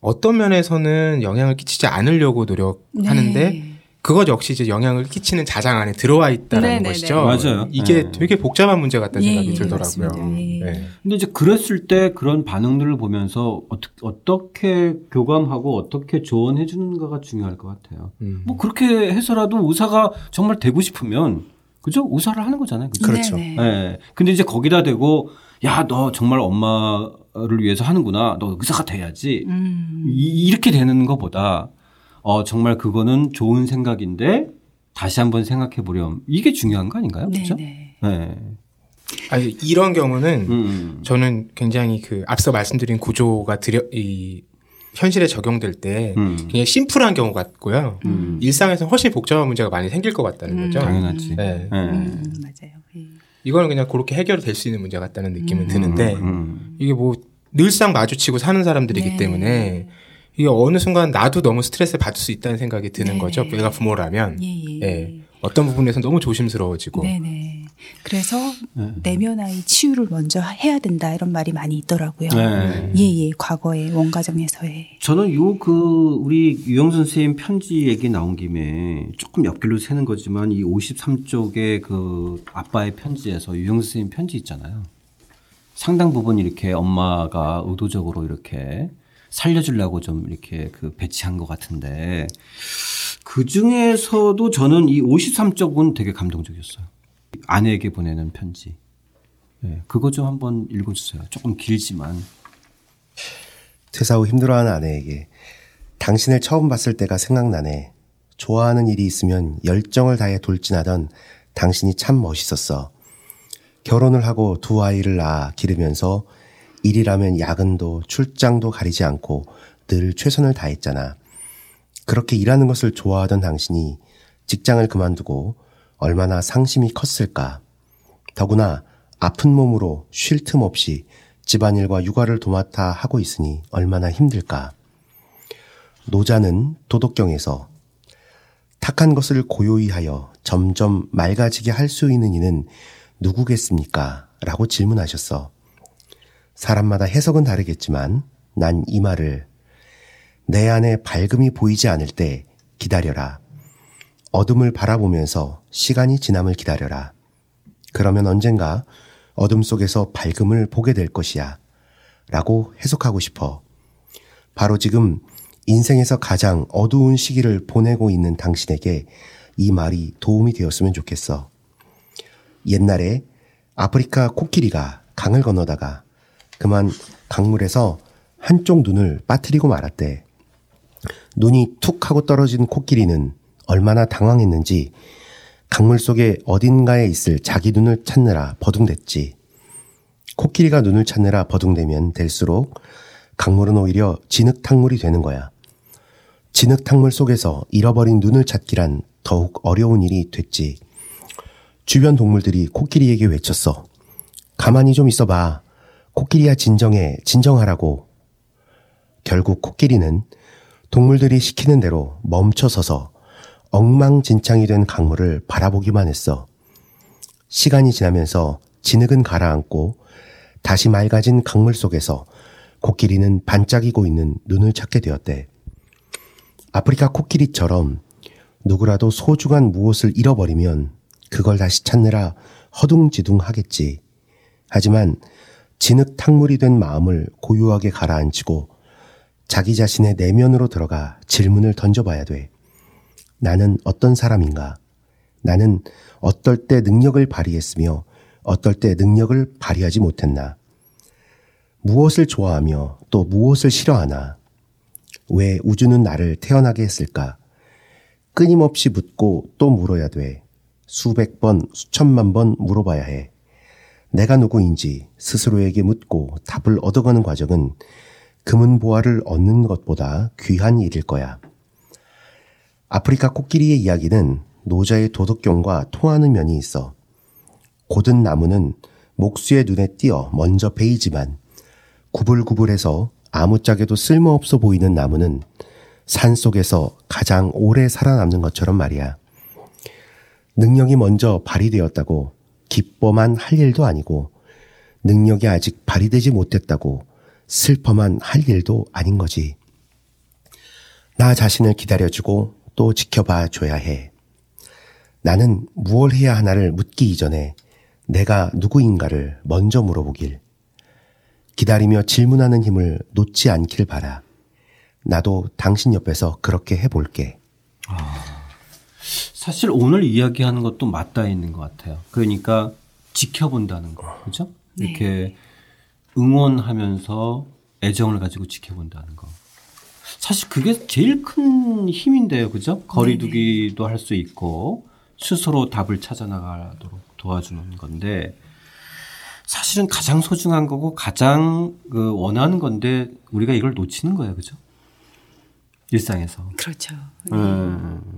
C: 어떤 면에서는 영향을 끼치지 않으려고 노력하는데
A: 네.
C: 그것 역시 이제 영향을 끼치는 자장 안에 들어와 있다는
A: 네네네.
C: 것이죠.
B: 맞아요.
C: 이게
B: 네.
C: 되게 복잡한 문제 같다는
A: 예,
C: 생각이
A: 예,
C: 들더라고요.
A: 맞습니다. 예.
C: 네.
B: 근데 이제 그랬을 때 그런 반응들을 보면서 어떻게, 어떻게 교감하고 어떻게 조언해 주는가가 중요할 것 같아요.
C: 음.
B: 뭐 그렇게 해서라도 의사가 정말 되고 싶으면 그죠? 의사를 하는 거잖아요. 그죠?
D: 그렇죠.
A: 네네.
B: 예. 근데 이제 거기다 대고 야, 너 정말 엄마를 위해서 하는구나. 너 의사가 돼야지.
A: 음.
B: 이, 이렇게 되는 것보다 어, 정말 그거는 좋은 생각인데 다시 한번 생각해 보렴. 이게 중요한 거 아닌가요? 그죠?
A: 네네.
B: 네.
C: 아니, 이런 경우는
B: 음.
C: 저는 굉장히 그 앞서 말씀드린 구조가 들여 이 현실에 적용될 때
B: 음.
C: 굉장히 심플한 경우 같고요.
B: 음.
C: 일상에서 훨씬 복잡한 문제가 많이 생길 것 같다는
A: 음.
C: 거죠.
B: 당연하지.
C: 네.
B: 네.
A: 음, 맞아요. 예.
C: 이거는 그냥 그렇게 해결될 수 있는 문제 같다는 느낌은 드는데
B: 음.
C: 이게 뭐 늘상 마주치고 사는 사람들이기
A: 네.
C: 때문에 이게 어느 순간 나도 너무 스트레스를 받을 수 있다는 생각이 드는
A: 네.
C: 거죠. 내가 부모라면
A: 예, 예.
C: 예. 어떤 부분에서 너무 조심스러워지고
A: 네네. 그래서
B: 네.
A: 내면 아이 치유를 먼저 해야 된다 이런 말이 많이 있더라고요.
B: 네.
A: 예예. 과거에 원가정에서의.
B: 저는 요 그 우리 유영 선생님 편지 얘기 나온 김에 조금 옆길로 새는 거지만 이 53쪽의 그 아빠의 편지에서 유영 선생님 편지 있잖아요. 상당 부분 이렇게 엄마가 의도적으로 이렇게 살려주려고 좀 이렇게 그 배치한 것 같은데 그 중에서도 저는 이 53쪽은 되게 감동적이었어요. 아내에게 보내는 편지. 네, 그거 좀 한번 읽어주세요. 조금 길지만.
D: 퇴사 후 힘들어하는 아내에게 당신을 처음 봤을 때가 생각나네. 좋아하는 일이 있으면 열정을 다해 돌진하던 당신이 참 멋있었어. 결혼을 하고 두 아이를 낳아 기르면서 일이라면 야근도 출장도 가리지 않고 늘 최선을 다했잖아. 그렇게 일하는 것을 좋아하던 당신이 직장을 그만두고 얼마나 상심이 컸을까. 더구나 아픈 몸으로 쉴 틈 없이 집안일과 육아를 도맡아 하고 있으니 얼마나 힘들까. 노자는 도덕경에서 탁한 것을 고요히 하여 점점 맑아지게 할 수 있는 이는 누구겠습니까? 라고 질문하셨어. 사람마다 해석은 다르겠지만 난 이 말을 내 안에 밝음이 보이지 않을 때 기다려라. 어둠을 바라보면서 시간이 지남을 기다려라. 그러면 언젠가 어둠 속에서 밝음을 보게 될 것이야. 라고 해석하고 싶어. 바로 지금 인생에서 가장 어두운 시기를 보내고 있는 당신에게 이 말이 도움이 되었으면 좋겠어. 옛날에 아프리카 코끼리가 강을 건너다가 그만 강물에서 한쪽 눈을 빠뜨리고 말았대. 눈이 툭 하고 떨어진 코끼리는 얼마나 당황했는지 강물 속에 어딘가에 있을 자기 눈을 찾느라 버둥댔지. 코끼리가 눈을 찾느라 버둥대면 될수록 강물은 오히려 진흙탕물이 되는 거야. 진흙탕물 속에서 잃어버린 눈을 찾기란 더욱 어려운 일이 됐지. 주변 동물들이 코끼리에게 외쳤어. 가만히 좀 있어봐. 코끼리야 진정해, 진정하라고. 결국 코끼리는 동물들이 시키는 대로 멈춰서서 엉망진창이 된 강물을 바라보기만 했어. 시간이 지나면서 진흙은 가라앉고 다시 맑아진 강물 속에서 코끼리는 반짝이고 있는 눈을 찾게 되었대. 아프리카 코끼리처럼 누구라도 소중한 무엇을 잃어버리면 그걸 다시 찾느라 허둥지둥 하겠지. 하지만 진흙 탕물이 된 마음을 고요하게 가라앉히고 자기 자신의 내면으로 들어가 질문을 던져봐야 돼. 나는 어떤 사람인가? 나는 어떨 때 능력을 발휘했으며 어떨 때 능력을 발휘하지 못했나? 무엇을 좋아하며 또 무엇을 싫어하나? 왜 우주는 나를 태어나게 했을까? 끊임없이 묻고 또 물어야 돼. 수백 번, 수천만 번 물어봐야 해. 내가 누구인지 스스로에게 묻고 답을 얻어가는 과정은 금은보화를 얻는 것보다 귀한 일일 거야. 아프리카 코끼리의 이야기는 노자의 도덕경과 통하는 면이 있어. 고든 나무는 목수의 눈에 띄어 먼저 베이지만 구불구불해서 아무짝에도 쓸모없어 보이는 나무는 산 속에서 가장 오래 살아남는 것처럼 말이야. 능력이 먼저 발휘되었다고 기뻐만 할 일도 아니고 능력이 아직 발휘되지 못했다고 슬퍼만 할 일도 아닌 거지. 나 자신을 기다려주고 또 지켜봐 줘야 해. 나는 무얼 해야 하나를 묻기 이전에 내가 누구인가를 먼저 물어보길. 기다리며 질문하는 힘을 놓지 않길 바라. 나도 당신 옆에서 그렇게 해볼게.
B: 사실 오늘 이야기하는 것도 맞닿아 있는 것 같아요. 그러니까 지켜본다는 거, 그죠? 이렇게 응원하면서 애정을 가지고 지켜본다는 거. 사실 그게 제일 큰 힘인데요, 그죠? 거리두기도 할 수 있고 스스로 답을 찾아 나가도록 도와주는 건데 사실은 가장 소중한 거고 가장 그 원하는 건데 우리가 이걸 놓치는 거예요, 그죠? 일상에서.
A: 그렇죠.
B: 음.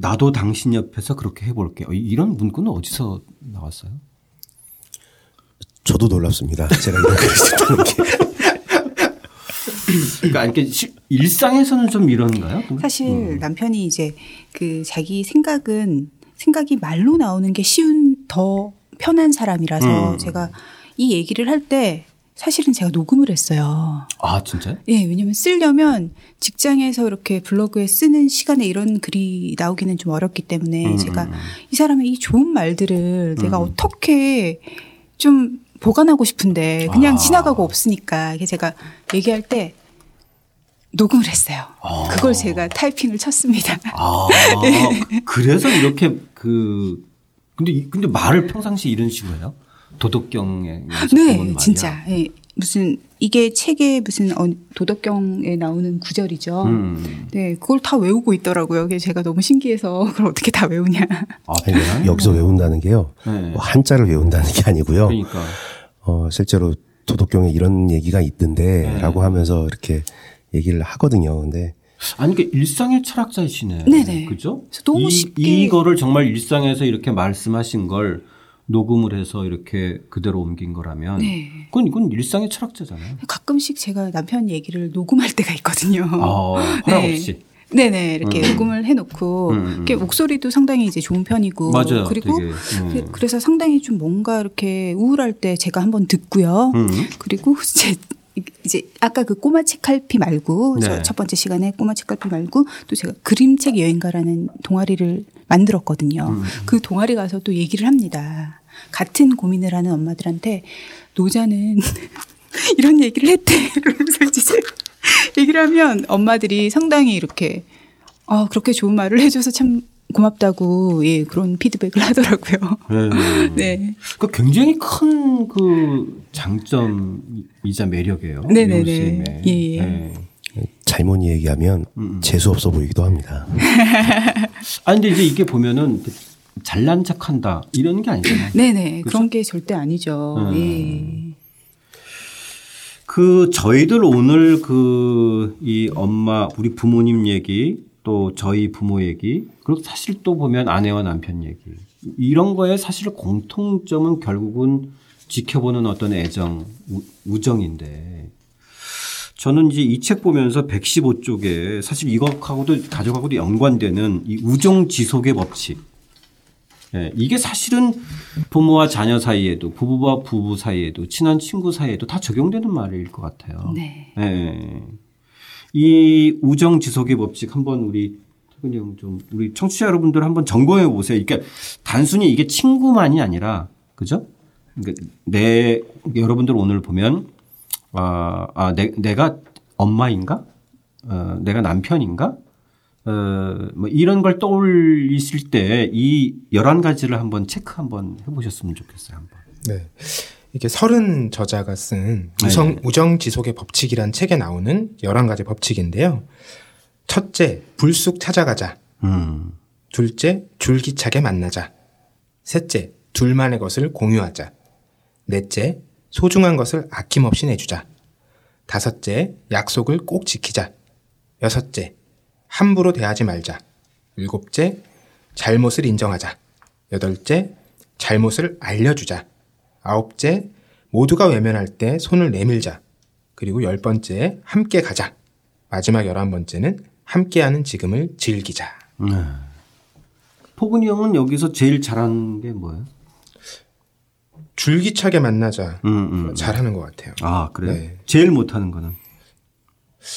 B: 나도 당신 옆에서 그렇게 해볼게. 요 이런 문구는 어디서 나왔어요?
D: 저도 놀랍습니다. 제가 이런 글을 썼다는 게.
B: 그러니까 이렇게 시- 일상에서는 좀 이런가요?
A: 사실
B: 음.
A: 남편이 이제 그 자기 생각은 생각이 말로 나오는 게 쉬운 더 편한 사람이라서
B: 음.
A: 제가 이 얘기를 할 때 사실은 제가 녹음을 했어요.
B: 아 진짜요?
A: 예, 왜냐면 쓰려면 직장에서 이렇게 블로그에 쓰는 시간에 이런 글이 나오기는 좀 어렵기 때문에
B: 음,
A: 제가
B: 음.
A: 이 사람의 이 좋은 말들을 내가
B: 음.
A: 어떻게 좀 보관하고 싶은데 그냥
B: 아.
A: 지나가고 없으니까 제가 얘기할 때 녹음을 했어요.
B: 아.
A: 그걸 제가 타이핑을 쳤습니다.
B: 아 그래서 이렇게 그 근데 이- 근데 말을 평상시 이런 식으로 해요? 도덕경에
A: 네, 진짜. 예, 무슨 이게 책에 무슨 어, 도덕경에 나오는 구절이죠.
B: 음.
A: 네, 그걸 다 외우고 있더라고요. 그게 제가 너무 신기해서 그걸 어떻게 다 외우냐.
B: 아?
D: 여기서 외운다는 게요.
B: 네.
D: 뭐 한자를 외운다는 게 아니고요.
B: 그러니까
D: 어, 실제로 도덕경에 이런 얘기가 있던데
B: 네.
D: 라고 하면서 이렇게 얘기를 하거든요. 근데
B: 아니 그 일상의 철학자이시네.
A: 네네.
B: 그죠?
A: 그래서 너무
B: 이,
A: 쉽게-
B: 이거를 정말 일상에서 이렇게 말씀하신 걸 녹음을 해서 이렇게 그대로 옮긴 거라면
A: 네.
B: 그건 이건 일상의 철학자잖아요.
A: 가끔씩 제가 남편 얘기를 녹음할 때가 있거든요.
B: 아, 허락
A: 네.
B: 없이.
A: 네네 이렇게
B: 음.
A: 녹음을 해놓고
B: 음, 음.
A: 이렇게 목소리도 상당히 이제 좋은 편이고
B: 맞아요.
A: 그리고
B: 음.
A: 그- 그래서 상당히 좀 뭔가 이렇게 우울할 때 제가 한번 듣고요.
B: 음.
A: 그리고 제 이제 아까 그 꼬마 책갈피 말고
B: 네.
A: 저첫 번째 시간에 꼬마 책갈피 말고 또 제가 그림책 여행가라는 동아리를 만들었거든요.
B: 음.
A: 그 동아리 가서 또 얘기를 합니다. 같은 고민을 하는 엄마들한테 노자는 이런 얘기를 했대. 그러면서 이제 얘기를 하면 엄마들이 상당히 이렇게 아 그렇게 좋은 말을 해줘서 참 고맙다고 예 그런 피드백을 하더라고요.
B: 네.
A: 네.
B: 그 굉장히 큰 그 장점이자 매력이에요.
A: 네네네.
B: 요즘에.
A: 예, 예.
B: 네.
D: 잘못 얘기하면
B: 음.
D: 재수 없어 보이기도 합니다.
B: 아 근데 이제 이게 보면은 잘난 척한다 이런 게 아니잖아요.
A: 네네 그런 게 절대 아니죠.
B: 음.
A: 예.
B: 그 저희들 오늘 그 이 엄마 우리 부모님 얘기 또 저희 부모 얘기 그리고 사실 또 보면 아내와 남편 얘기 이런 거에 사실 공통점은 결국은 지켜보는 어떤 애정 우- 우정인데 저는 이제 이 책 보면서 115쪽에 사실 이것하고도 가족하고도 연관되는 이 우정 지속의 법칙 예, 이게 사실은 부모와 자녀 사이에도 부부와 부부 사이에도 친한 친구 사이에도 다 적용되는 말일 것 같아요.
A: 네.
B: 예. 이 우정 지속의 법칙 한번 우리 태근이 형 좀 우리 청취자 여러분들 한번 점검해 보세요. 그러니까 단순히 이게 친구만이 아니라 그죠? 그러니까 내 여러분들 오늘 보면 아, 아 내, 내가 엄마인가? 어, 내가 남편인가? 어, 뭐 이런 걸 떠올리실 때 이 열한 가지를 한번 체크 한번 해보셨으면 좋겠어요. 한번.
C: 네. 이게 서른 저자가 쓴 우성, 우정 지속의 법칙이란 책에 나오는 11가지 법칙인데요. 첫째, 불쑥 찾아가자.
B: 음.
C: 둘째, 줄기차게 만나자. 셋째, 둘만의 것을 공유하자. 넷째, 소중한 것을 아낌없이 내주자. 다섯째, 약속을 꼭 지키자. 여섯째, 함부로 대하지 말자. 일곱째, 잘못을 인정하자. 여덟째, 잘못을 알려주자. 아홉째, 모두가 외면할 때 손을 내밀자. 그리고 열 번째, 함께 가자. 마지막 열한 번째는 함께하는 지금을 즐기자.
B: 포근이 형은 여기서 제일 잘하는 게 뭐예요?
C: 줄기차게 만나자.
B: 음, 음.
C: 잘하는 것 같아요.
B: 아 그래요?
C: 네.
B: 제일 못하는 거는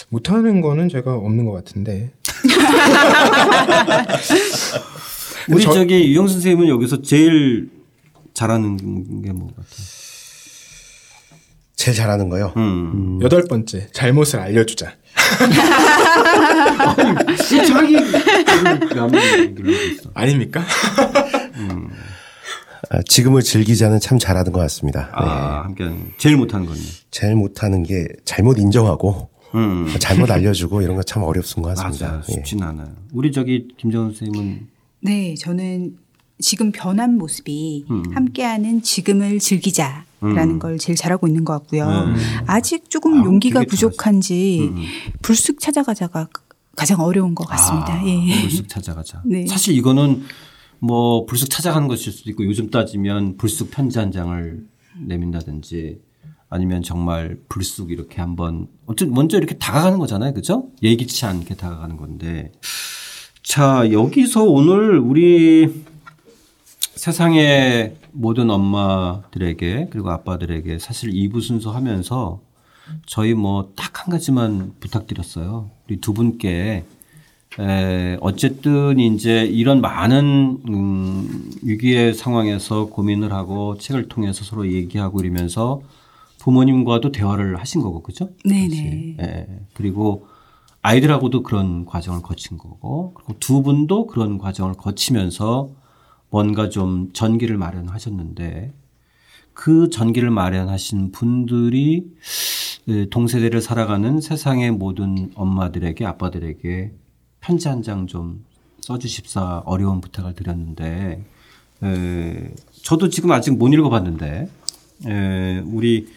C: 못하는 거는 제가 없는 것 같은데.
B: 우리
C: 저-
B: 저... 기 유영 선생님은 여기서 제일 잘하는 게 뭐 같아요?
D: 제일 잘하는 거요.
B: 음.
C: 여덟 번째, 잘못을 알려주자.
B: 자기 얘기를 있어.
C: 아닙니까?
D: 아, 지금을 즐기자는 참 잘하는 것 같습니다. 네.
B: 아 함께 제일 못하는 거는
D: 제일 못하는 게 잘못 인정하고
B: 음.
D: 잘못 알려주고 이런 거 참 어렵은 것 같습니다.
B: 맞아
D: 예.
B: 쉽진 않아요. 우리 저기 김정은 선생님은
A: 네, 저는 지금 변한 모습이
B: 음.
A: 함께하는 지금을 즐기자 라는
B: 음.
A: 걸 제일 잘하고 있는 것 같고요.
B: 음.
A: 아직 조금
B: 아,
A: 용기가 부족한지
B: 음.
A: 불쑥 찾아가자가 가장 어려운 것 같습니다.
B: 아,
A: 예.
B: 불쑥 찾아가자.
A: 네.
B: 사실 이거는 뭐 불쑥 찾아가는 것일 수도 있고 요즘 따지면 불쑥 편지 한 장을 내민다든지 아니면 정말 불쑥 이렇게 한번 어쨌든 먼저 이렇게 다가가는 거잖아요. 그죠? 예기치 않게 다가가는 건데. 자, 여기서 오늘 우리 세상의 모든 엄마들에게 그리고 아빠들에게 사실 2부 순서 하면서 저희 뭐 딱 한 가지만 부탁드렸어요. 우리 두 분께 에, 어쨌든 이제 이런 많은 음, 위기의 상황에서 고민을 하고 책을 통해서 서로 얘기하고 이러면서 부모님과도 대화를 하신 거고 그죠?
A: 네네.
B: 예. 그리고 아이들하고도 그런 과정을 거친 거고 그리고 두 분도 그런 과정을 거치면서 뭔가 좀 전기를 마련하셨는데 그 전기를 마련하신 분들이 에, 동세대를 살아가는 세상의 모든 엄마들에게 아빠들에게 편지 한 장 좀 써주십사 어려운 부탁을 드렸는데 에, 저도 지금 아직 못 읽어봤는데 에, 우리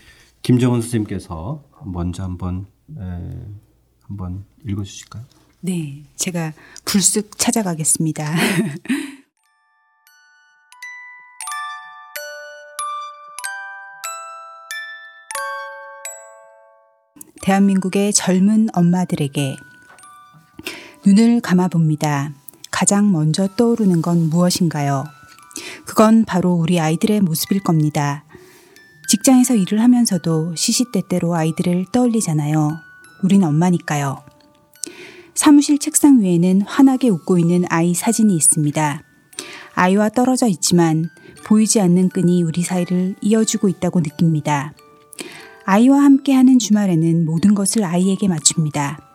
B: 김정은 선생님께서 먼저 한번 에, 한번 읽어주실까요?
A: 네, 제가 불쑥 찾아가겠습니다. 대한민국의 젊은 엄마들에게 눈을 감아봅니다. 가장 먼저 떠오르는 건 무엇인가요? 그건 바로 우리 아이들의 모습일 겁니다. 직장에서 일을 하면서도 시시때때로 아이들을 떠올리잖아요. 우린 엄마니까요. 사무실 책상 위에는 환하게 웃고 있는 아이 사진이 있습니다. 아이와 떨어져 있지만 보이지 않는 끈이 우리 사이를 이어주고 있다고 느낍니다. 아이와 함께하는 주말에는 모든 것을 아이에게 맞춥니다.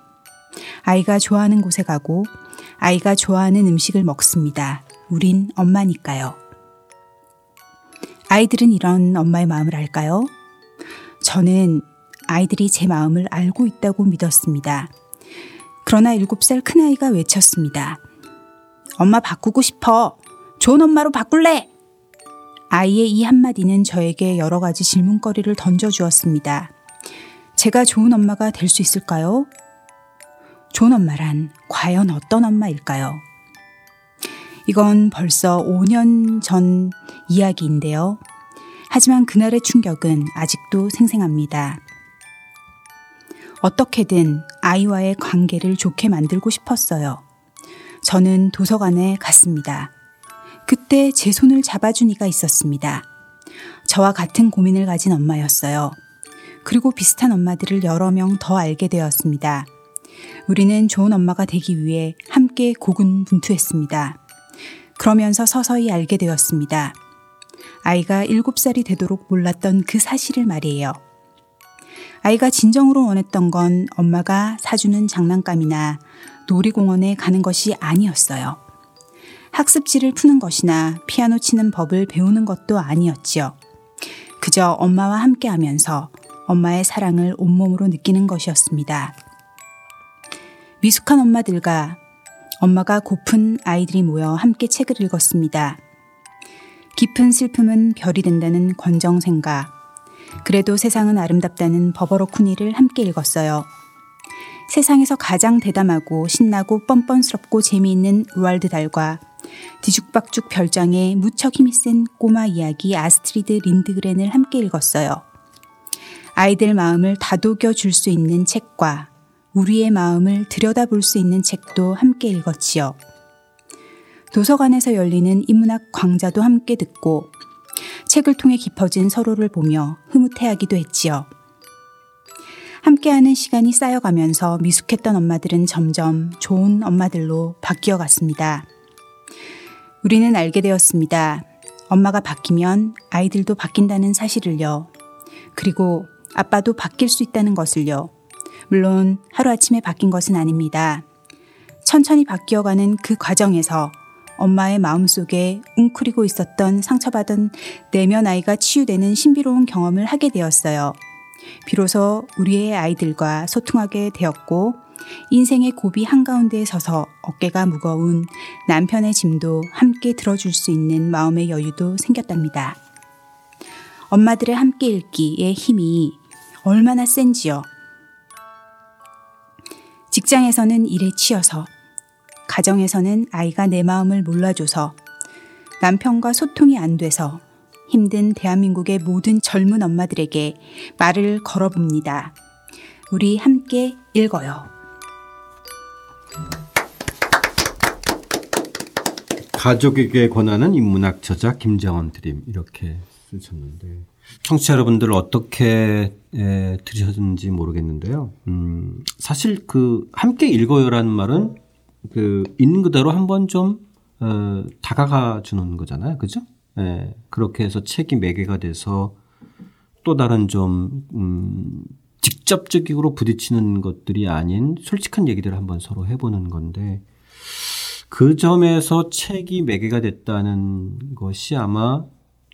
A: 아이가 좋아하는 곳에 가고 아이가 좋아하는 음식을 먹습니다. 우린 엄마니까요. 아이들은 이런 엄마의 마음을 알까요? 저는 아이들이 제 마음을 알고 있다고 믿었습니다. 그러나 7살 큰아이가 외쳤습니다. 엄마 바꾸고 싶어. 좋은 엄마로 바꿀래! 아이의 이 한마디는 저에게 여러 가지 질문거리를 던져주었습니다. 제가 좋은 엄마가 될 수 있을까요? 좋은 엄마란 과연 어떤 엄마일까요? 이건 벌써 5년 전 이야기인데요. 하지만 그날의 충격은 아직도 생생합니다. 어떻게든 아이와의 관계를 좋게 만들고 싶었어요. 저는 도서관에 갔습니다. 그때 제 손을 잡아준 이가 있었습니다. 저와 같은 고민을 가진 엄마였어요. 그리고 비슷한 엄마들을 여러 명 더 알게 되었습니다. 우리는 좋은 엄마가 되기 위해 함께 고군분투했습니다. 그러면서 서서히 알게 되었습니다. 아이가 7살이 되도록 몰랐던 그 사실을 말이에요. 아이가 진정으로 원했던 건 엄마가 사주는 장난감이나 놀이공원에 가는 것이 아니었어요. 학습지를 푸는 것이나 피아노 치는 법을 배우는 것도 아니었지요. 그저 엄마와 함께 하면서 엄마의 사랑을 온몸으로 느끼는 것이었습니다. 미숙한 엄마들과 엄마가 고픈 아이들이 모여 함께 책을 읽었습니다. 깊은 슬픔은 별이 된다는 권정생가, 그래도 세상은 아름답다는 버버로쿠니를 함께 읽었어요. 세상에서 가장 대담하고 신나고 뻔뻔스럽고 재미있는 루알드 달과 뒤죽박죽 별장에 무척 힘이 센 꼬마 이야기 아스트리드 린드그렌을 함께 읽었어요. 아이들 마음을 다독여 줄 수 있는 책과 우리의 마음을 들여다볼 수 있는 책도 함께 읽었지요. 도서관에서 열리는 인문학 광자도 함께 듣고 책을 통해 깊어진 서로를 보며 흐뭇해하기도 했지요. 함께하는 시간이 쌓여가면서 미숙했던 엄마들은 점점 좋은 엄마들로 바뀌어 갔습니다. 우리는 알게 되었습니다. 엄마가 바뀌면 아이들도 바뀐다는 사실을요. 그리고 아빠도 바뀔 수 있다는 것을요. 물론 하루아침에 바뀐 것은 아닙니다. 천천히 바뀌어가는 그 과정에서 엄마의 마음속에 웅크리고 있었던 상처받은 내면 아이가 치유되는 신비로운 경험을 하게 되었어요. 비로소 우리의 아이들과 소통하게 되었고 인생의 고비 한가운데에 서서 어깨가 무거운 남편의 짐도 함께 들어줄 수 있는 마음의 여유도 생겼답니다. 엄마들의 함께 읽기의 힘이 얼마나 센지요. 직장에서는 일에 치여서 가정에서는 아이가 내 마음을 몰라줘서 남편과 소통이 안 돼서 힘든 대한민국의 모든 젊은 엄마들에게 말을 걸어봅니다. 우리 함께 읽어요.
B: 가족에게 권하는 인문학 저자 김정원 드림 이렇게 쓰셨는데 청취자 여러분들 어떻게 에, 들으셨는지 모르겠는데요. 음, 사실 그 함께 읽어요라는 말은 그 있는 그대로 한번 좀 어, 다가가 주는 거잖아요. 그죠? 예. 그렇게 해서 책이 매개가 돼서 또 다른 좀 음, 직접적으로 부딪히는 것들이 아닌 솔직한 얘기들을 한번 서로 해보는 건데 그 점에서 책이 매개가 됐다는 것이 아마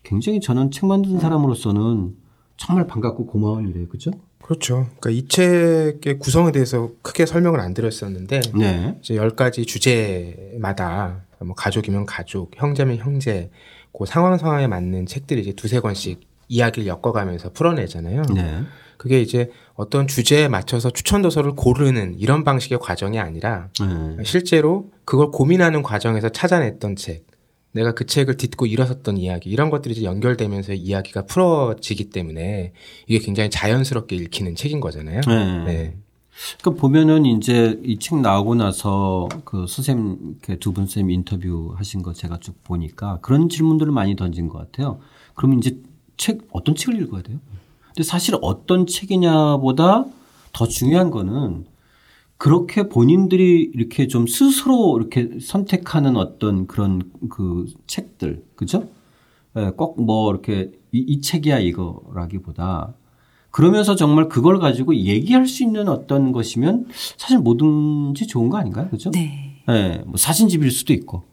B: 굉장히 저는 책 만든 사람으로서는 정말 반갑고 고마운 일이에요. 그죠?
C: 그렇죠. 그러니까 이 책의 구성에 대해서 크게 설명을 안 드렸었는데
B: 네.
C: 이제 열 가지 주제마다 뭐 가족이면 가족, 형제면 형제, 그 상황 상황에 맞는 책들이 이제 두세 권씩 이야기를 엮어가면서 풀어내잖아요.
B: 네.
C: 그게 이제 어떤 주제에 맞춰서 추천 도서를 고르는 이런 방식의 과정이 아니라
B: 네.
C: 실제로 그걸 고민하는 과정에서 찾아냈던 책, 내가 그 책을 딛고 일어섰던 이야기 이런 것들이 이제 연결되면서 이야기가 풀어지기 때문에 이게 굉장히 자연스럽게 읽히는 책인 거잖아요.
B: 네.
C: 네.
B: 그 보면은 이제 이 책 나오고 나서 그 선생님 두분 선생님 인터뷰 하신 거 제가 쭉 보니까 그런 질문들을 많이 던진 것 같아요. 그러면 이제 책 어떤 책을 읽어야 돼요? 근데 사실 어떤 책이냐보다 더 중요한 거는 그렇게 본인들이 이렇게 좀 스스로 이렇게 선택하는 어떤 그런 그 책들, 그죠? 예, 꼭뭐 이렇게 이, 이 책이야 이거라기보다 그러면서 정말 그걸 가지고 얘기할 수 있는 어떤 것이면 사실 뭐든지 좋은 거 아닌가요? 그죠?
A: 네.
B: 예, 뭐 사진집일 수도 있고,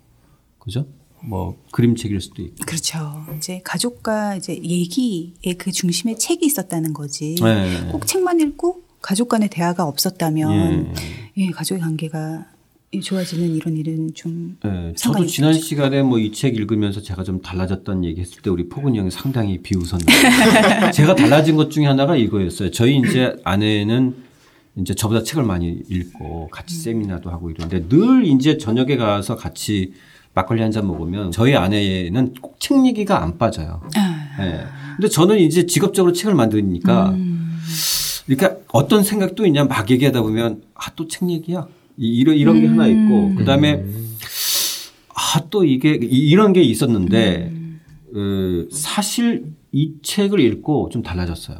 B: 그죠? 뭐 그림책일 수도 있고.
A: 그렇죠. 이제 가족과 이제 얘기의 그 중심에 책이 있었다는 거지.
B: 네.
A: 꼭 책만 읽고 가족 간의 대화가 없었다면
B: 예.
A: 예, 가족의 관계가 좋아지는 이런 일은 좀
B: 네, 저도 지난 시간에 뭐 이 책 읽으면서 제가 좀 달라졌다는 얘기 했을 때 우리 포근이 형이 상당히 비웃었는데 제가 달라진 것 중에 하나가 이거였어요. 저희 이제 아내는 이제 저보다 책을 많이 읽고 같이 세미나도 하고 이러는데 늘 이제 저녁에 가서 같이 막걸리 한 잔 먹으면 저희 아내는 꼭 책 얘기가 안 빠져요. 예. 근데 저는 이제 직업적으로 책을 만드니까 그러니까 어떤 생각도 있냐 막 얘기하다 보면 아 또 책 얘기야. 이- 이런 이런 게 하나 있고 그다음에 아또 이게 이- 이런 게 있었는데 어, 사실 이 책을 읽고 좀 달라졌어요.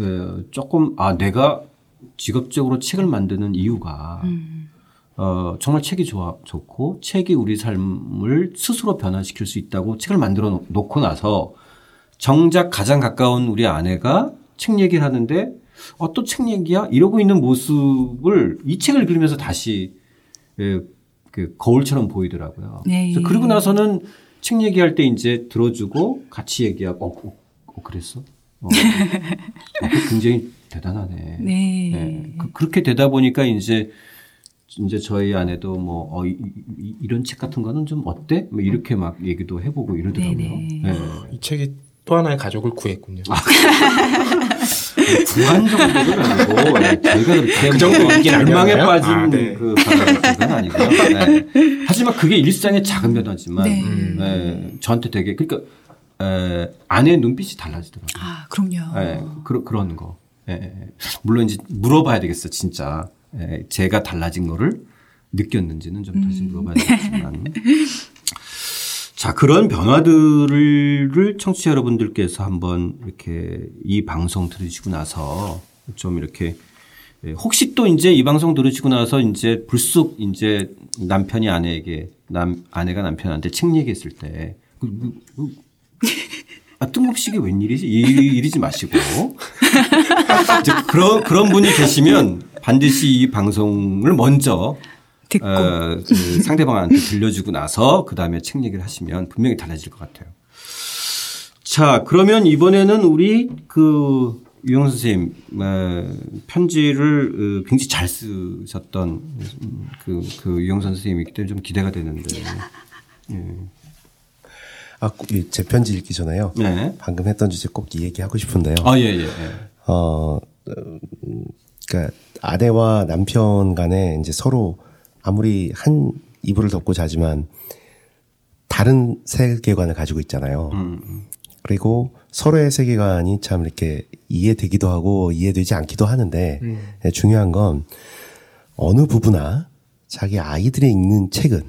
B: 어, 조금 아 내가 직업적으로 책을 만드는 이유가 어, 정말 책이 좋아 좋고 책이 우리 삶을 스스로 변화시킬 수 있다고 책을 만들어 놓- 놓고 나서 정작 가장 가까운 우리 아내가 책 얘기를 하는데 어, 또 책 얘기야? 이러고 있는 모습을 이 책을 읽으면서 다시 예, 그 거울처럼 보이더라고요.
A: 네.
B: 그러고 나서는 책 얘기할 때 이제 들어주고 같이 얘기하고 어, 어, 어, 그랬어? 어, 어, 굉장히 대단하네.
A: 네.
B: 네. 그, 그렇게 되다 보니까 이제 이제 저희 아내도 뭐 어, 이, 이, 런책 같은 거는 좀 어때? 뭐 이렇게 막 얘기도 해보고 이러더라고요.
A: 네네.
B: 네.
C: 이 책이 또 하나의 가족을 구했군요.
B: 구한 정도는 아니고 네, 저희가 그렇게
C: 그 정도
B: 절망에? 빠진
C: 아, 네.
B: 그 그건 아니고요. 네. 하지만 그게 일상의 작은 변화지만
A: 네.
B: 네, 저한테 되게 그러니까 에, 아내의 눈빛이 달라지더라고요.
A: 아, 그럼요.
B: 네, 그런 그런 거. 예, 예. 물론 이제 물어봐야 되겠어, 진짜. 예, 제가 달라진 거를 느꼈는지는 좀 다시 물어봐야 되겠지만. 자, 그런 변화들을 청취자 여러분들께서 한번 이렇게 이 방송 들으시고 나서 좀 이렇게 예, 혹시 또 이제 이 방송 들으시고 나서 이제 불쑥 이제 남편이 아내에게 남 아내가 남편한테 책 얘기했을 때 그, 그, 그, 아, 뜬금없이 이게 웬일이지? 이- 이러지 마시고. 그런, 그런 분이 계시면 반드시 이 방송을 먼저
A: 듣고.
B: 어, 그 상대방한테 들려주고 나서 그 다음에 책 얘기를 하시면 분명히 달라질 것 같아요. 자, 그러면 이번에는 우리 그 유영 선생님 어, 편지를 어, 굉장히 잘 쓰셨던 음, 그, 그 유영 선생님이기 때문에 좀 기대가 되는데.
D: 아, 꼭이제 편지 읽기 전에요.
B: 네.
D: 방금 했던 주제 꼭 이 얘기 하고 싶은데요.
B: 아, 예, 예, 예.
D: 어, 음, 그러니까 아내와 남편 간에 이제 서로 아무리 한 이불을 덮고 자지만 다른 세계관을 가지고 있잖아요. 그리고 서로의 세계관이 참 이렇게 이해되기도 하고 이해되지 않기도 하는데 예, 중요한 건 어느 부부나 자기 아이들이 읽는 책은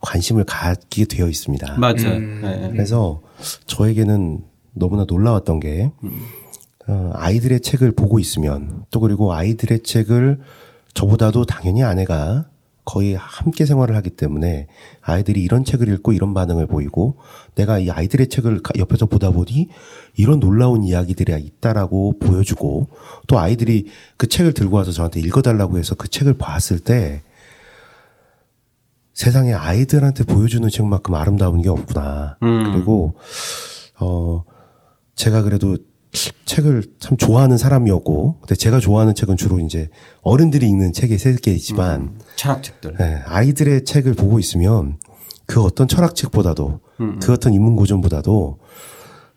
D: 관심을 갖게 되어 있습니다.
B: 맞아요. 네.
D: 그래서 저에게는 너무나 놀라웠던 게 어, 아이들의 책을 보고 있으면 또 그리고 아이들의 책을 저보다도 당연히 아내가 거의 함께 생활을 하기 때문에 아이들이 이런 책을 읽고 이런 반응을 보이고 내가 이 아이들의 책을 가- 옆에서 보다 보니 이런 놀라운 이야기들이 있다라고 보여주고 또 아이들이 그 책을 들고 와서 저한테 읽어달라고 해서 그 책을 봤을 때 세상에 아이들한테 보여주는 책만큼 아름다운 게 없구나. 그리고 어 제가 그래도 책을 참 좋아하는 사람이었고, 근데 제가 좋아하는 책은 주로 이제 어른들이 읽는 책의 세계이지만
B: 철학책들.
D: 예, 아이들의 책을 보고 있으면 그 어떤 철학책보다도 그 어떤 인문 고전보다도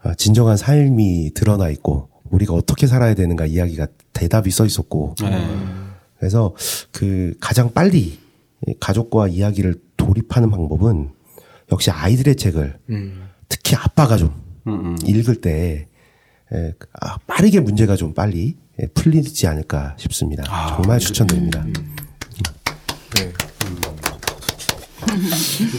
D: 아, 진정한 삶이 드러나 있고 우리가 어떻게 살아야 되는가 이야기가 대답이 써 있었고
B: 네.
D: 그래서 그 가장 빨리 이 가족과 이야기를 돌입하는 방법은 역시 아이들의 책을 특히 아빠가 좀 읽을 때 에, 아, 빠르게 문제가 좀 빨리 예, 풀리지 않을까 싶습니다. 정말 추천드립니다.
C: 네.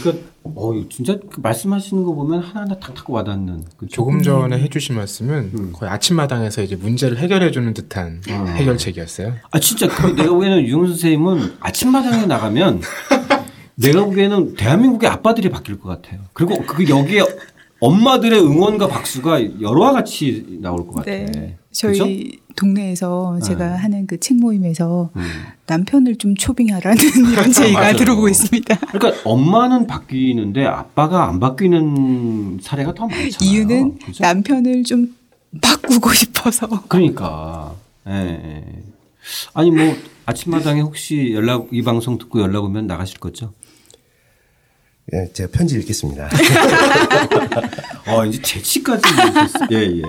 B: 그러니까 어 진짜 그 말씀하시는 거 보면 하나하나 탁탁 와닿는. 그
C: 조금 전에 해주신 말씀은 거의 아침마당에서 이제 문제를 해결해주는 듯한 해결책이었어요.
B: 아 진짜 그 내가 보기에는 유영 선생님은 아침마당에 나가면 내가 보기에는 대한민국의 아빠들이 바뀔 것 같아요. 그리고 그 여기에 엄마들의 응원과 박수가 여러와 같이 나올 것 같아.
A: 네. 저희
B: 그죠?
A: 동네에서 제가
B: 네.
A: 하는 그 책 모임에서
B: 음.
A: 남편을 좀 초빙하라는 이런 제의가. 들어오고 있습니다.
B: 그러니까 엄마는 바뀌는데 아빠가 안 바뀌는 사례가 더 많잖아요.
A: 이유는
B: 그죠?
A: 남편을 좀 바꾸고 싶어서.
B: 그러니까. 예, 예. 아니 뭐 아침마당에 혹시 연락 이 방송 듣고 연락 오면 나가실 거죠?
D: 예, 제가 편지 읽겠습니다.
B: 어 이제 재치까지 예 예.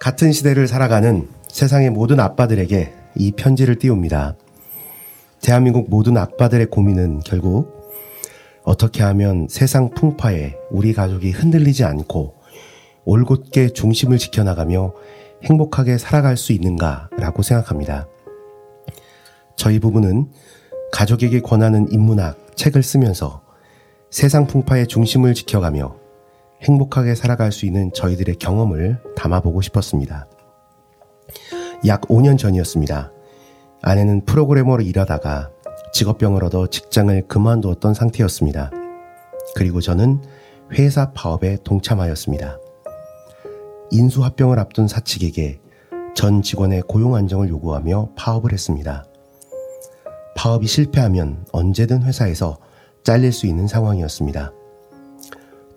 D: 같은 시대를 살아가는 세상의 모든 아빠들에게 이 편지를 띄웁니다. 대한민국 모든 아빠들의 고민은 결국 어떻게 하면 세상 풍파에 우리 가족이 흔들리지 않고 올곧게 중심을 지켜나가며 행복하게 살아갈 수 있는가라고 생각합니다. 저희 부부는 가족에게 권하는 인문학 책을 쓰면서 세상 풍파의 중심을 지켜가며 행복하게 살아갈 수 있는 저희들의 경험을 담아보고 싶었습니다. 약 5년 전이었습니다. 아내는 프로그래머로 일하다가 직업병을 얻어 직장을 그만두었던 상태였습니다. 그리고 저는 회사 파업에 동참하였습니다. 인수합병을 앞둔 사측에게 전 직원의 고용 안정을 요구하며 파업을 했습니다. 파업이 실패하면 언제든 회사에서 잘릴 수 있는 상황이었습니다.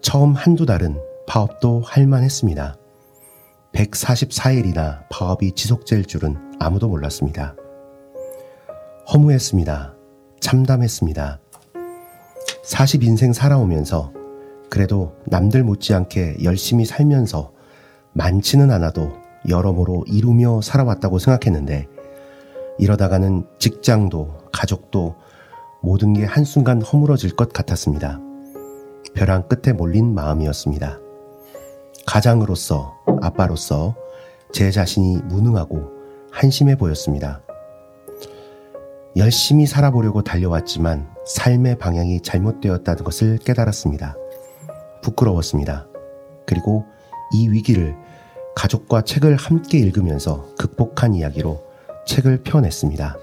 D: 처음 한두 달은 파업도 할만했습니다. 144일이나 파업이 지속될 줄은 아무도 몰랐습니다. 허무했습니다. 참담했습니다. 40인생 살아오면서 그래도 남들 못지않게 열심히 살면서 많지는 않아도 여러모로 이루며 살아왔다고 생각했는데 이러다가는 직장도 가족도 모든 게 한순간 허물어질 것 같았습니다. 벼랑 끝에 몰린 마음이었습니다. 가장으로서 아빠로서 제 자신이 무능하고 한심해 보였습니다. 열심히 살아보려고 달려왔지만 삶의 방향이 잘못되었다는 것을 깨달았습니다. 부끄러웠습니다. 그리고 이 위기를 가족과 책을 함께 읽으면서 극복한 이야기로 책을 펴냈습니다.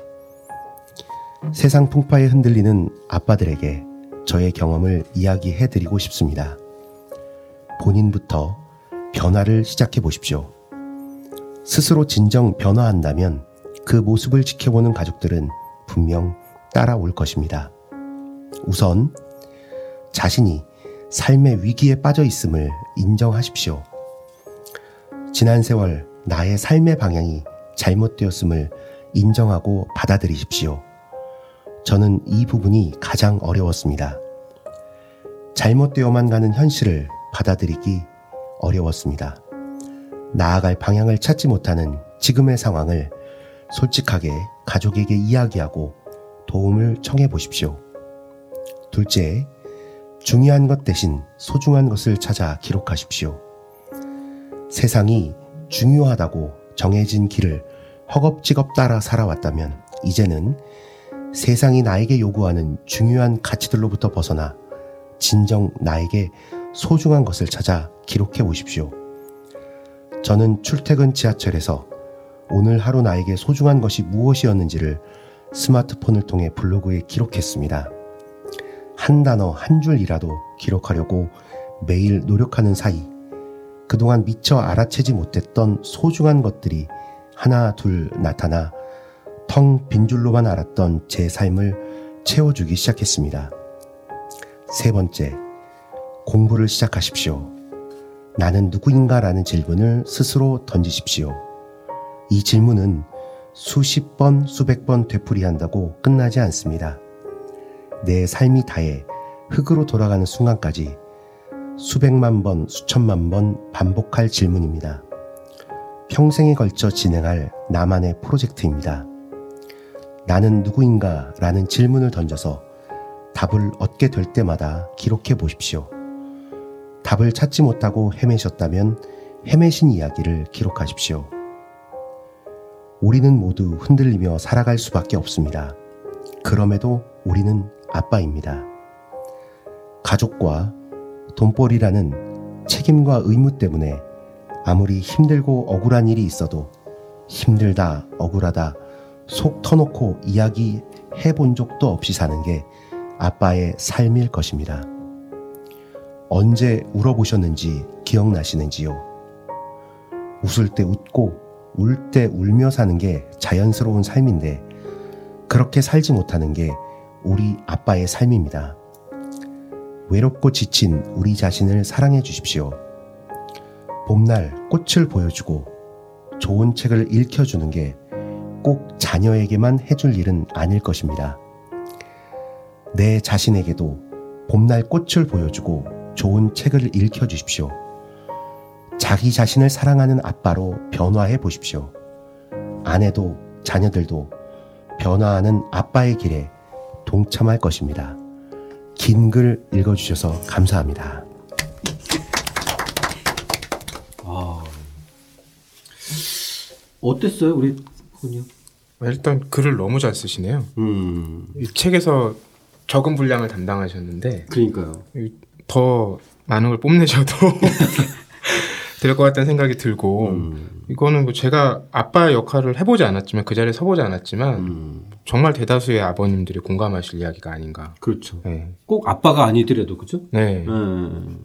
D: 세상 풍파에 흔들리는 아빠들에게 저의 경험을 이야기해 드리고 싶습니다. 본인부터 변화를 시작해 보십시오. 스스로 진정 변화한다면 그 모습을 지켜보는 가족들은 분명 따라올 것입니다. 우선 자신이 삶의 위기에 빠져 있음을 인정하십시오. 지난 세월 나의 삶의 방향이 잘못되었음을 인정하고 받아들이십시오. 저는 이 부분이 가장 어려웠습니다. 잘못되어만 가는 현실을 받아들이기 어려웠습니다. 나아갈 방향을 찾지 못하는 지금의 상황을 솔직하게 가족에게 이야기하고 도움을 청해 보십시오. 둘째, 중요한 것 대신 소중한 것을 찾아 기록하십시오. 세상이 중요하다고 정해진 길을 허겁지겁 따라 살아왔다면 이제는 세상이 나에게 요구하는 중요한 가치들로부터 벗어나 진정 나에게 소중한 것을 찾아 기록해 보십시오. 저는 출퇴근 지하철에서 오늘 하루 나에게 소중한 것이 무엇이었는지를 스마트폰을 통해 블로그에 기록했습니다. 한 단어 한 줄이라도 기록하려고 매일 노력하는 사이 그동안 미처 알아채지 못했던 소중한 것들이 하나 둘 나타나 텅 빈 줄로만 알았던 제 삶을 채워주기 시작했습니다. 세 번째, 공부를 시작하십시오. 나는 누구인가 라는 질문을 스스로 던지십시오. 이 질문은 수십 번, 수백 번 되풀이한다고 끝나지 않습니다. 내 삶이 다해 흙으로 돌아가는 순간까지 수백만 번, 수천만 번 반복할 질문입니다. 평생에 걸쳐 진행할 나만의 프로젝트입니다. 나는 누구인가 라는 질문을 던져서 답을 얻게 될 때마다 기록해 보십시오. 답을 찾지 못하고 헤매셨다면 헤매신 이야기를 기록하십시오. 우리는 모두 흔들리며 살아갈 수밖에 없습니다. 그럼에도 우리는 아빠입니다. 가족과 돈벌이라는 책임과 의무 때문에 아무리 힘들고 억울한 일이 있어도 힘들다, 억울하다, 속 터놓고 이야기 해 본 적도 없이 사는 게 아빠의 삶일 것입니다. 언제 울어보셨는지 기억나시는지요? 웃을 때 웃고 울 때 울며 사는 게 자연스러운 삶인데 그렇게 살지 못하는 게 우리 아빠의 삶입니다. 외롭고 지친 우리 자신을 사랑해 주십시오. 봄날 꽃을 보여주고 좋은 책을 읽혀주는 게 꼭 자녀에게만 해줄 일은 아닐 것입니다. 내 자신에게도 봄날 꽃을 보여주고 좋은 책을 읽혀 주십시오. 자기 자신을 사랑하는 아빠로 변화해 보십시오. 아내도 자녀들도 변화하는 아빠의 길에 동참할 것입니다. 긴 글 읽어주셔서 감사합니다.
B: 아. 어땠어요, 우리 군요?
C: 일단 글을 너무 잘 쓰시네요.
B: 음,
C: 이 책에서 적은 분량을 담당하셨는데
B: 그러니까요.
C: 이- 더 많은 걸 뽐내셔도 될 것 같다는 생각이 들고
B: 음,
C: 이거는 뭐 제가 아빠의 역할을 해보지 않았지만 그 자리에 서보지 않았지만
B: 음,
C: 정말 대다수의 아버님들이 공감하실 이야기가 아닌가.
B: 그렇죠.
C: 네.
B: 꼭 아빠가 아니더라도 그죠?
C: 네.
B: 음.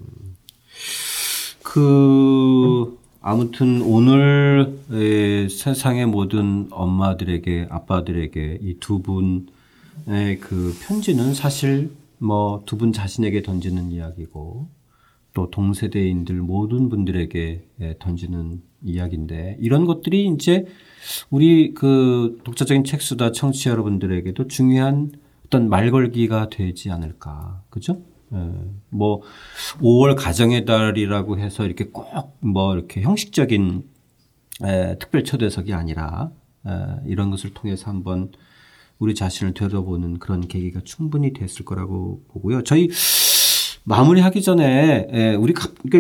B: 그 아무튼 오늘 에, 세상의 모든 엄마들에게 아빠들에게 이 두 분의 그 편지는 사실 뭐 두 분 자신에게 던지는 이야기고 또 동세대인들 모든 분들에게 에, 던지는 이야기인데 이런 것들이 이제 우리 그 독자적인 책수다 청취자 여러분들에게도 중요한 어떤 말걸기가 되지 않을까 그죠? 예, 뭐 5월 가정의 달이라고 해서 이렇게 꼭 뭐 이렇게 형식적인 에, 특별 초대석이 아니라 에, 이런 것을 통해서 한번 우리 자신을 되돌아보는 그런 계기가 충분히 됐을 거라고 보고요. 저희 마무리하기 전에 에, 우리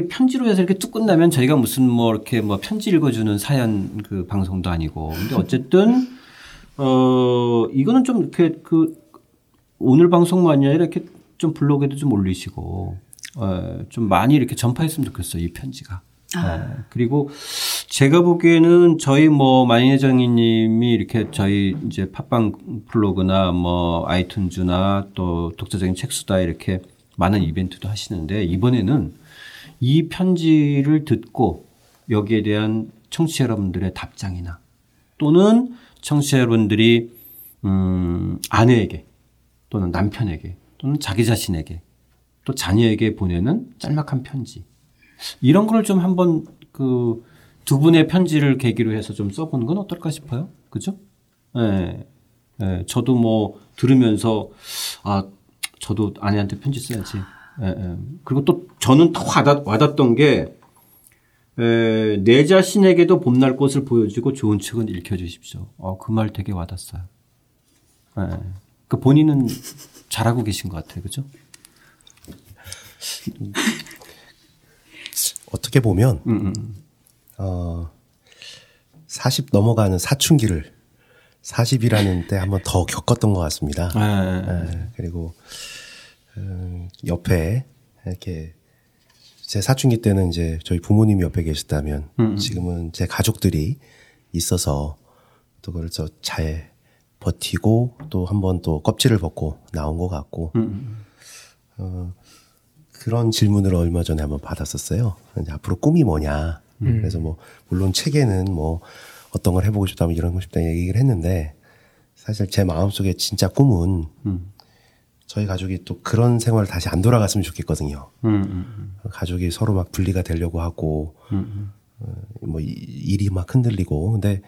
B: 편지로 해서 이렇게 뚝 끝나면 저희가 무슨 뭐 이렇게 뭐 편지 읽어주는 사연 그 방송도 아니고 근데 어쨌든 어 이거는 좀 이렇게 그 오늘 방송만이 아니라 이렇게 좀 블로그에도 좀 올리시고 어, 좀 많이 이렇게 전파했으면 좋겠어요 이 편지가. 예, 그리고 제가 보기에는 저희 뭐 만인혜정이님이 이렇게 저희 이제 팟빵 블로그나 뭐 아이튠즈나 또 독자적인 책수다 이렇게 많은 이벤트도 하시는데 이번에는 이 편지를 듣고 여기에 대한 청취자 여러분들의 답장이나 또는 청취자 여러분들이 음, 아내에게 또는 남편에게 또는 자기 자신에게 또 자녀에게 보내는 짤막한 편지 이런 걸 좀 한번 그 두 분의 편지를 계기로 해서 좀 써보는 건 어떨까 싶어요. 그죠? 예. 예. 저도 뭐 들으면서 아 저도 아내한테 편지 써야지. 예, 예. 그리고 또 저는 더 와닿, 와닿던 게 에, 내 자신에게도 봄날 꽃을 보여주고 좋은 책은 읽혀주십시오. 어, 그 말 되게 와닿았어요. 예. 그 본인은 잘하고 계신 것 같아요. 그죠?
D: 어떻게 보면
B: 음,
D: 어, 40 넘어가는 사춘기를 40이라는 때 한번 더 겪었던 것 같습니다.
B: 예.
D: 예, 그리고 음, 옆에 이렇게 제 사춘기 때는 이제 저희 부모님이 옆에 계셨다면 지금은 제 가족들이 있어서 또 그래서 잘 버티고 또 한 번 또 껍질을 벗고 나온 것 같고 어, 그런 질문을 얼마 전에 한번 받았었어요. 이제 앞으로 꿈이 뭐냐. 그래서 뭐 물론 책에는 뭐 어떤 걸 해보고 싶다, 뭐 이런 거 싶다 얘기를 했는데 사실 제 마음속에 진짜 꿈은 저희 가족이 또 그런 생활을 다시 안 돌아갔으면 좋겠거든요.
B: 음, 음,
D: 가족이 서로 막 분리가 되려고 하고
B: 음,
D: 어, 뭐 이- 일이 막 흔들리고 근데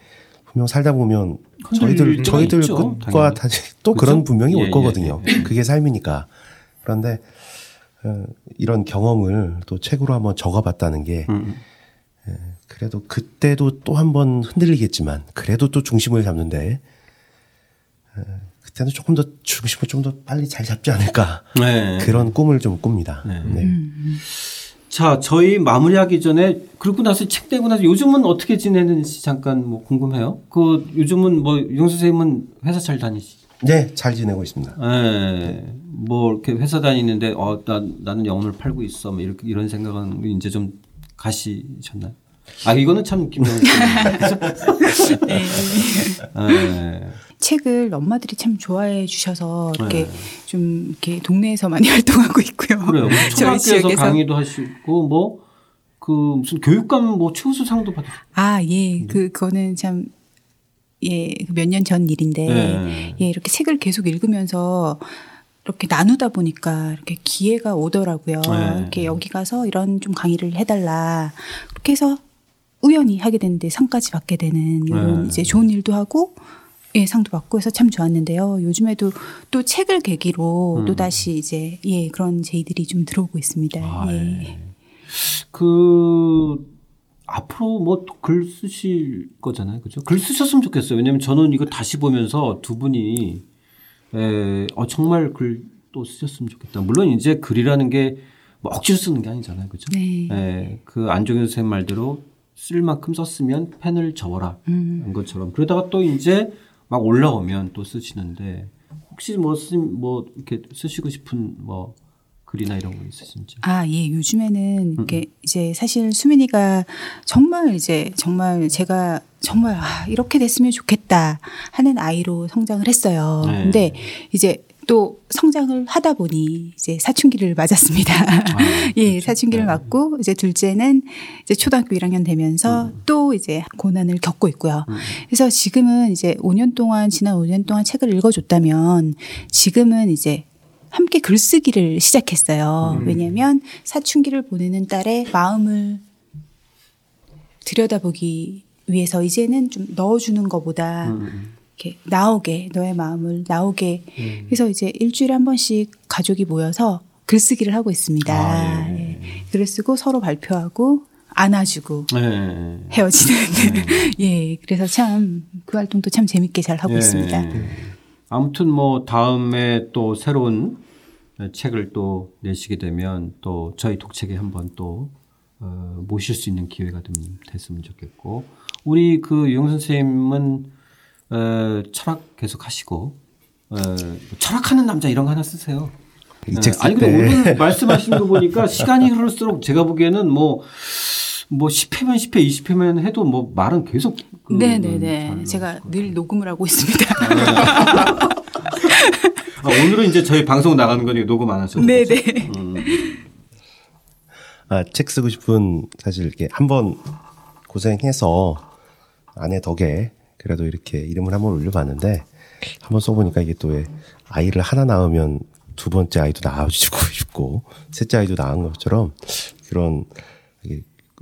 D: 분명 살다 보면 저희들 저희들
B: 있죠, 당연히.
D: 다시 또
B: 그쵸?
D: 그런 분명히
B: 예,
D: 올
B: 예,
D: 거거든요.
B: 예,
D: 그게 삶이니까 그런데 어, 이런 경험을 또 책으로 한번 적어봤다는 게
B: 음.
D: 예, 그래도 그때도 또 한 번 흔들리겠지만 그래도 또 중심을 잡는데 어, 그때는 조금 더 중심을 좀 더 빨리 잘 잡지 않을까
B: 네.
D: 그런 꿈을 좀 꿉니다.
B: 네.
D: 네.
B: 자, 저희 마무리하기 전에 그러고 나서 책 내고 나서 요즘은 어떻게 지내는지 잠깐 뭐 궁금해요. 그 요즘은 뭐용 선생님은 회사 잘 다니시?
D: 네, 잘 지내고 있습니다.
B: 예. 뭐 이렇게 회사 다니는데 어, 나 나는 영혼을 팔고 있어. 뭐 이렇게 이런 생각은 이제 좀 가시셨나요? 아, 이거는 참 김정은 씨. 예.
A: 책을 엄마들이 참 좋아해 주셔서 이렇게
B: 네.
A: 좀 이렇게 동네에서 많이 활동하고 있고요.
B: 그래요. 초등학교에서. 강의도 하시고 뭐 그 무슨 교육감 뭐 최우수상도 받으셨
A: 아, 예. 그, 그거는 참, 예, 몇 년 전 일인데,
B: 네.
A: 예, 이렇게 책을 계속 읽으면서 이렇게 나누다 보니까 이렇게 기회가 오더라고요.
B: 네.
A: 이렇게 여기 가서 이런 좀 강의를 해달라. 그렇게 해서 우연히 하게 됐는데 상까지 받게 되는 이런
B: 네.
A: 이제 좋은 일도 하고 예, 상도 받고 해서 참 좋았는데요. 요즘에도 또 책을 계기로
B: 음.
A: 또 다시 이제 예, 그런 제의들이 좀 들어오고 있습니다.
B: 아,
A: 예.
B: 예. 그 앞으로 뭐 글 쓰실 거잖아요, 그죠? 글 쓰셨으면 좋겠어요. 왜냐면 저는 이거 다시 보면서 두 분이 에, 어, 정말 글 또 쓰셨으면 좋겠다. 물론 이제 글이라는 게뭐 억지로 쓰는 게 아니잖아요, 그죠?
A: 네.
B: 예, 그 안종현 선생님 말대로 쓸 만큼 썼으면 펜을 접어라.
A: 음.
B: 한 것처럼. 그러다가 또 이제 막 올라오면 또 쓰시는데 혹시 뭐, 쓰, 뭐 이렇게 쓰시고 싶은 뭐 글이나 이런 거 있으신지.
A: 아, 예. 요즘에는
B: 음,
A: 이렇게 이제 사실 수민이가 정말 이제 정말 제가 정말 아, 이렇게 됐으면 좋겠다 하는 아이로 성장을 했어요.
B: 네.
A: 근데 이제 또 성장을 하다 보니 이제 사춘기를 맞았습니다. 예,
B: 그렇죠.
A: 사춘기를
B: 네.
A: 맞고 이제 둘째는 이제 초등학교 1학년 되면서
B: 음.
A: 또 이제 고난을 겪고 있고요. 그래서 지금은 이제 5년 동안 지난 5년 동안 책을 읽어줬다면 지금은 이제 함께 글쓰기를 시작했어요.
B: 음.
A: 왜냐하면 사춘기를 보내는 딸의 마음을 들여다보기 위해서 이제는 좀 넣어주는 것보다
B: 음.
A: 이렇게 나오게 너의 마음을 나오게 그래서 이제 일주일에 한 번씩 가족이 모여서 글쓰기를 하고 있습니다.
B: 아, 예.
A: 예. 글을 쓰고 서로 발표하고 안아주고
B: 네.
A: 헤어지는 예 그래서 참 그 활동도 참 재밌게 잘 하고
B: 예.
A: 있습니다.
B: 아무튼 뭐 다음에 또 새로운 책을 또 내시게 되면 또 저희 독책에 한번 또 어, 모실 수 있는 기회가 좀 됐으면 좋겠고 우리 그 유영 선생님은 어, 철학 계속 하시고 어, 철학하는 남자 이런 거 하나 쓰세요.
D: 이책
B: 아니
D: 쓸
B: 근데
D: 때
B: 오늘 말씀하시는 거 보니까 시간이 흐를수록 제가 보기에는 뭐, 뭐 10회면 10회, 20회면 해도 뭐 말은 계속. 그
A: 네네네.
B: 잘
A: 제가
B: 나올
A: 것늘 녹음을 하고 있습니다.
B: 같아요. 아, 오늘은 이제 저희 방송 나가는 거니까 녹음 안 하셔도
A: 네네.
B: 음.
D: 아, 책 쓰고 싶은 사실 이렇게 한 번 고생해서 아내 덕에 그래도 이렇게 이름을 한번 올려봤는데 한번 써보니까 이게 또왜 아이를 하나 낳으면 두 번째 아이도 낳아주고 싶고 셋째 아이도 낳은 것처럼 그런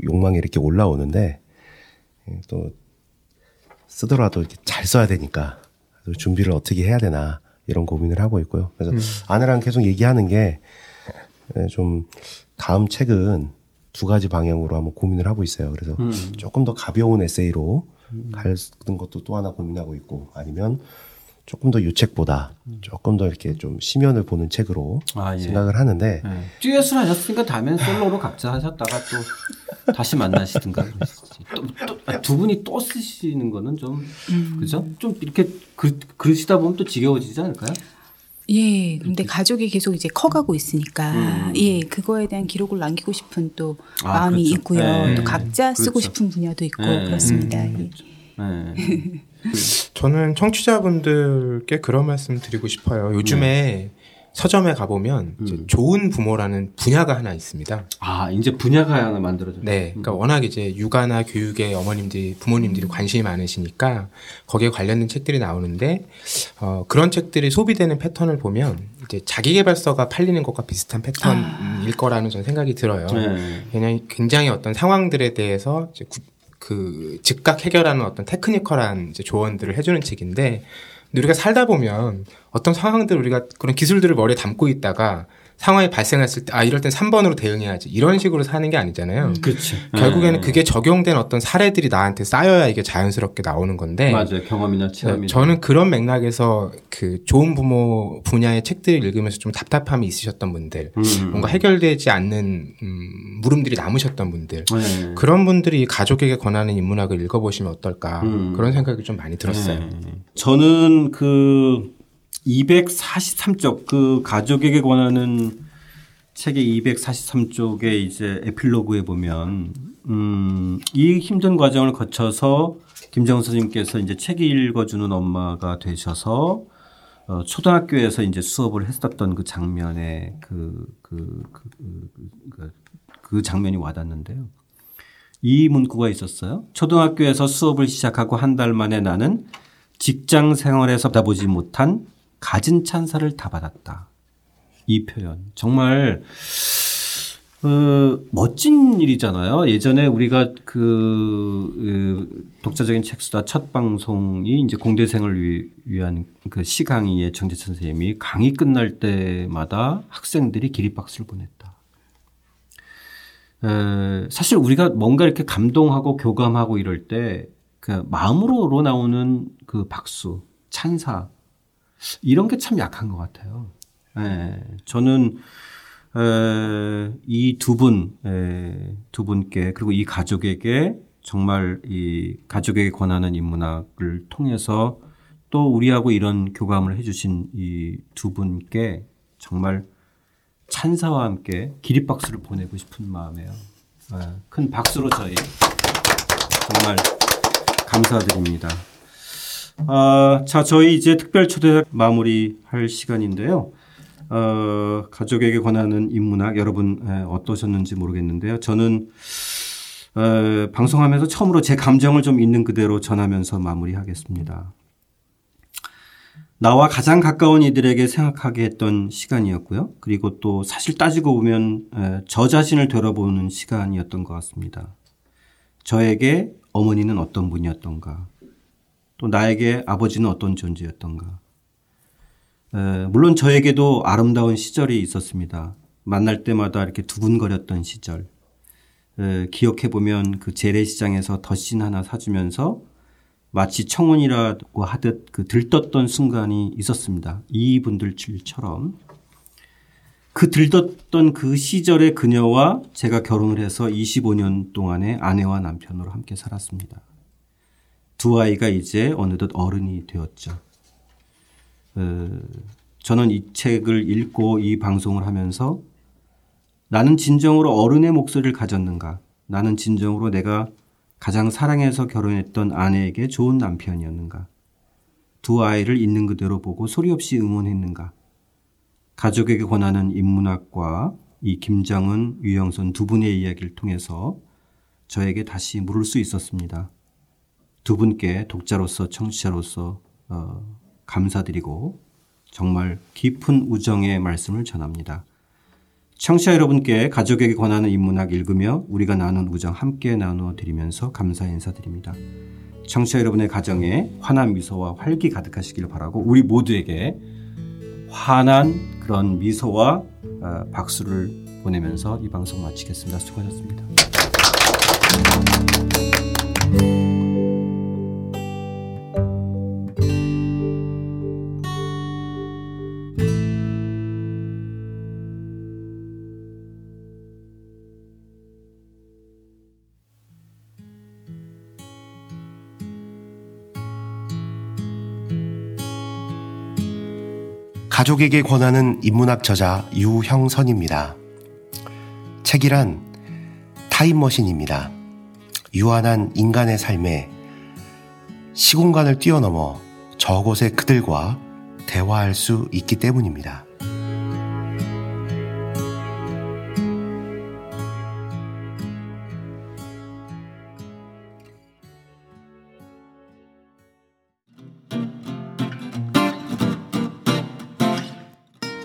D: 욕망이 이렇게 올라오는데 예, 또 쓰더라도 이렇게 잘 써야 되니까 준비를 어떻게 해야 되나 이런 고민을 하고 있고요. 그래서 아내랑 계속 얘기하는 게 예, 좀 다음 책은 두 가지 방향으로 한번 고민을 하고 있어요. 그래서 조금 더 가벼운 에세이로 가는 것도 또 하나 고민하고 있고 아니면 조금 더이 책보다 조금 더 이렇게 좀 심연을 보는 책으로
B: 아, 예.
D: 생각을 하는데
B: 네. 듀엣을 하셨으니까 다음엔 솔로로 각자 하셨다가 또 다시 만나시든가. 또, 또, 아, 두 분이 또 쓰시는 거는 좀, 그죠? 좀 이렇게 그, 그러시다 보면 또 지겨워지지 않을까요?
A: 예, 근데 가족이 계속 이제 커가고 있으니까
B: 음.
A: 예, 그거에 대한 기록을 남기고 싶은 또
B: 아,
A: 마음이
B: 그렇죠.
A: 있고요.
B: 네.
A: 또 각자 쓰고
B: 그렇죠.
A: 싶은 분야도 있고
B: 네.
A: 그렇습니다. 예.
B: 네.
C: 저는 청취자분들께 그런 말씀 드리고 싶어요. 요즘에 서점에 가보면 이제 좋은 부모라는 분야가 하나 있습니다.
B: 아, 이제 분야가 하나 만들어졌죠.
C: 네. 그러니까 워낙 이제 육아나 교육에 어머님들이, 부모님들이 관심이 많으시니까 거기에 관련된 책들이 나오는데, 어, 그런 책들이 소비되는 패턴을 보면 이제 자기개발서가 팔리는 것과 비슷한 패턴일 거라는 저는 생각이 들어요.
B: 네.
C: 왜냐하면 굉장히 어떤 상황들에 대해서 구- 그 즉각 해결하는 어떤 테크니컬한 조언들을 해주는 책인데 우리가 살다 보면 어떤 상황들 우리가 그런 기술들을 머리에 담고 있다가 상황이 발생했을 때 아 이럴 땐 3번으로 대응해야지 이런 식으로 사는 게 아니잖아요.
B: 그렇지.
C: 결국에는
B: 네.
C: 그게 적용된 어떤 사례들이 나한테 쌓여야 이게 자연스럽게 나오는 건데
B: 맞아요. 경험이나 체험이나.
C: 네, 저는 그런 맥락에서 그 좋은 부모 분야의 책들을 읽으면서 좀 답답함이 있으셨던 분들,
B: 음.
C: 뭔가 해결되지 않는 음, 물음들이 남으셨던 분들,
B: 네.
C: 그런 분들이 가족에게 권하는 인문학을 읽어보시면 어떨까
B: 음.
C: 그런 생각이 좀 많이 들었어요.
B: 네. 저는 그 243쪽 그 가족에게 권하는 책의 243쪽에 이제 에필로그에 보면 음, 이 힘든 과정을 거쳐서 김정은 선생님께서 이제 책 읽어주는 엄마가 되셔서 어, 초등학교에서 이제 수업을 했었던 그 장면에 그, 그, 그, 그, 그, 그 장면이 와닿는데요. 이 문구가 있었어요. 초등학교에서 수업을 시작하고 한 달 만에 나는 직장 생활에서 받아보지 못한 가진 찬사를 다 받았다. 이 표현. 정말 어, 멋진 일이잖아요. 예전에 우리가 그, 그 독자적인 책수다 첫 방송이 이제 공대생을 위, 위한 그 시강의의 정재천 선생님이 강의 끝날 때마다 학생들이 기립박수를 보냈다. 에, 사실 우리가 뭔가 이렇게 감동하고 교감하고 이럴 때 그 마음으로 나오는 그 박수, 찬사 이런 게 참 약한 것 같아요. 예, 저는 이 두 분, 두 분께 그리고 이 가족에게 정말 이 가족에게 권하는 인문학을 통해서 또 우리하고 이런 교감을 해주신 이 두 분께 정말 찬사와 함께 기립박수를 보내고 싶은 마음이에요. 큰 박수로 저희 정말 감사드립니다. 아, 자, 저희 이제 특별 초대석 마무리할 시간인데요. 어, 가족에게 권하는 인문학 여러분 에, 어떠셨는지 모르겠는데요. 저는 에, 방송하면서 처음으로 제 감정을 좀 있는 그대로 전하면서 마무리하겠습니다. 나와 가장 가까운 이들에게 생각하게 했던 시간이었고요. 그리고 또 사실 따지고 보면 에, 저 자신을 되돌아보는 시간이었던 것 같습니다. 저에게 어머니는 어떤 분이었던가, 또 나에게 아버지는 어떤 존재였던가, 물론 저에게도 아름다운 시절이 있었습니다. 만날 때마다 이렇게 두근거렸던 시절. 기억해 보면 그 재래시장에서 덧신 하나 사주면서 마치 청혼이라고 하듯 그 들떴던 순간이 있었습니다. 이분들처럼 그 들떴던 그 시절의 그녀와 제가 결혼을 해서 25년 동안의 아내와 남편으로 함께 살았습니다. 두 아이가 이제 어느덧 어른이 되었죠. 저는 이 책을 읽고 이 방송을 하면서 나는 진정으로 어른의 목소리를 가졌는가? 나는 진정으로 내가 가장 사랑해서 결혼했던 아내에게 좋은 남편이었는가? 두 아이를 있는 그대로 보고 소리 없이 응원했는가? 가족에게 권하는 인문학과 이 김장은, 유영선 두 분의 이야기를 통해서 저에게 다시 물을 수 있었습니다. 두 분께 독자로서 청취자로서 어, 감사드리고 정말 깊은 우정의 말씀을 전합니다. 청취자 여러분께 가족에게 권하는 인문학 읽으며 우리가 나눈 우정 함께 나누어 드리면서 감사 인사드립니다. 청취자 여러분의 가정에 환한 미소와 활기 가득하시길 바라고 우리 모두에게 환한 그런 미소와 어, 박수를 보내면서 이 방송 마치겠습니다. 수고하셨습니다.
D: 가족에게 권하는 인문학 저자 유형선입니다. 책이란 타임머신입니다. 유한한 인간의 삶에 시공간을 뛰어넘어 저곳의 그들과 대화할 수 있기 때문입니다.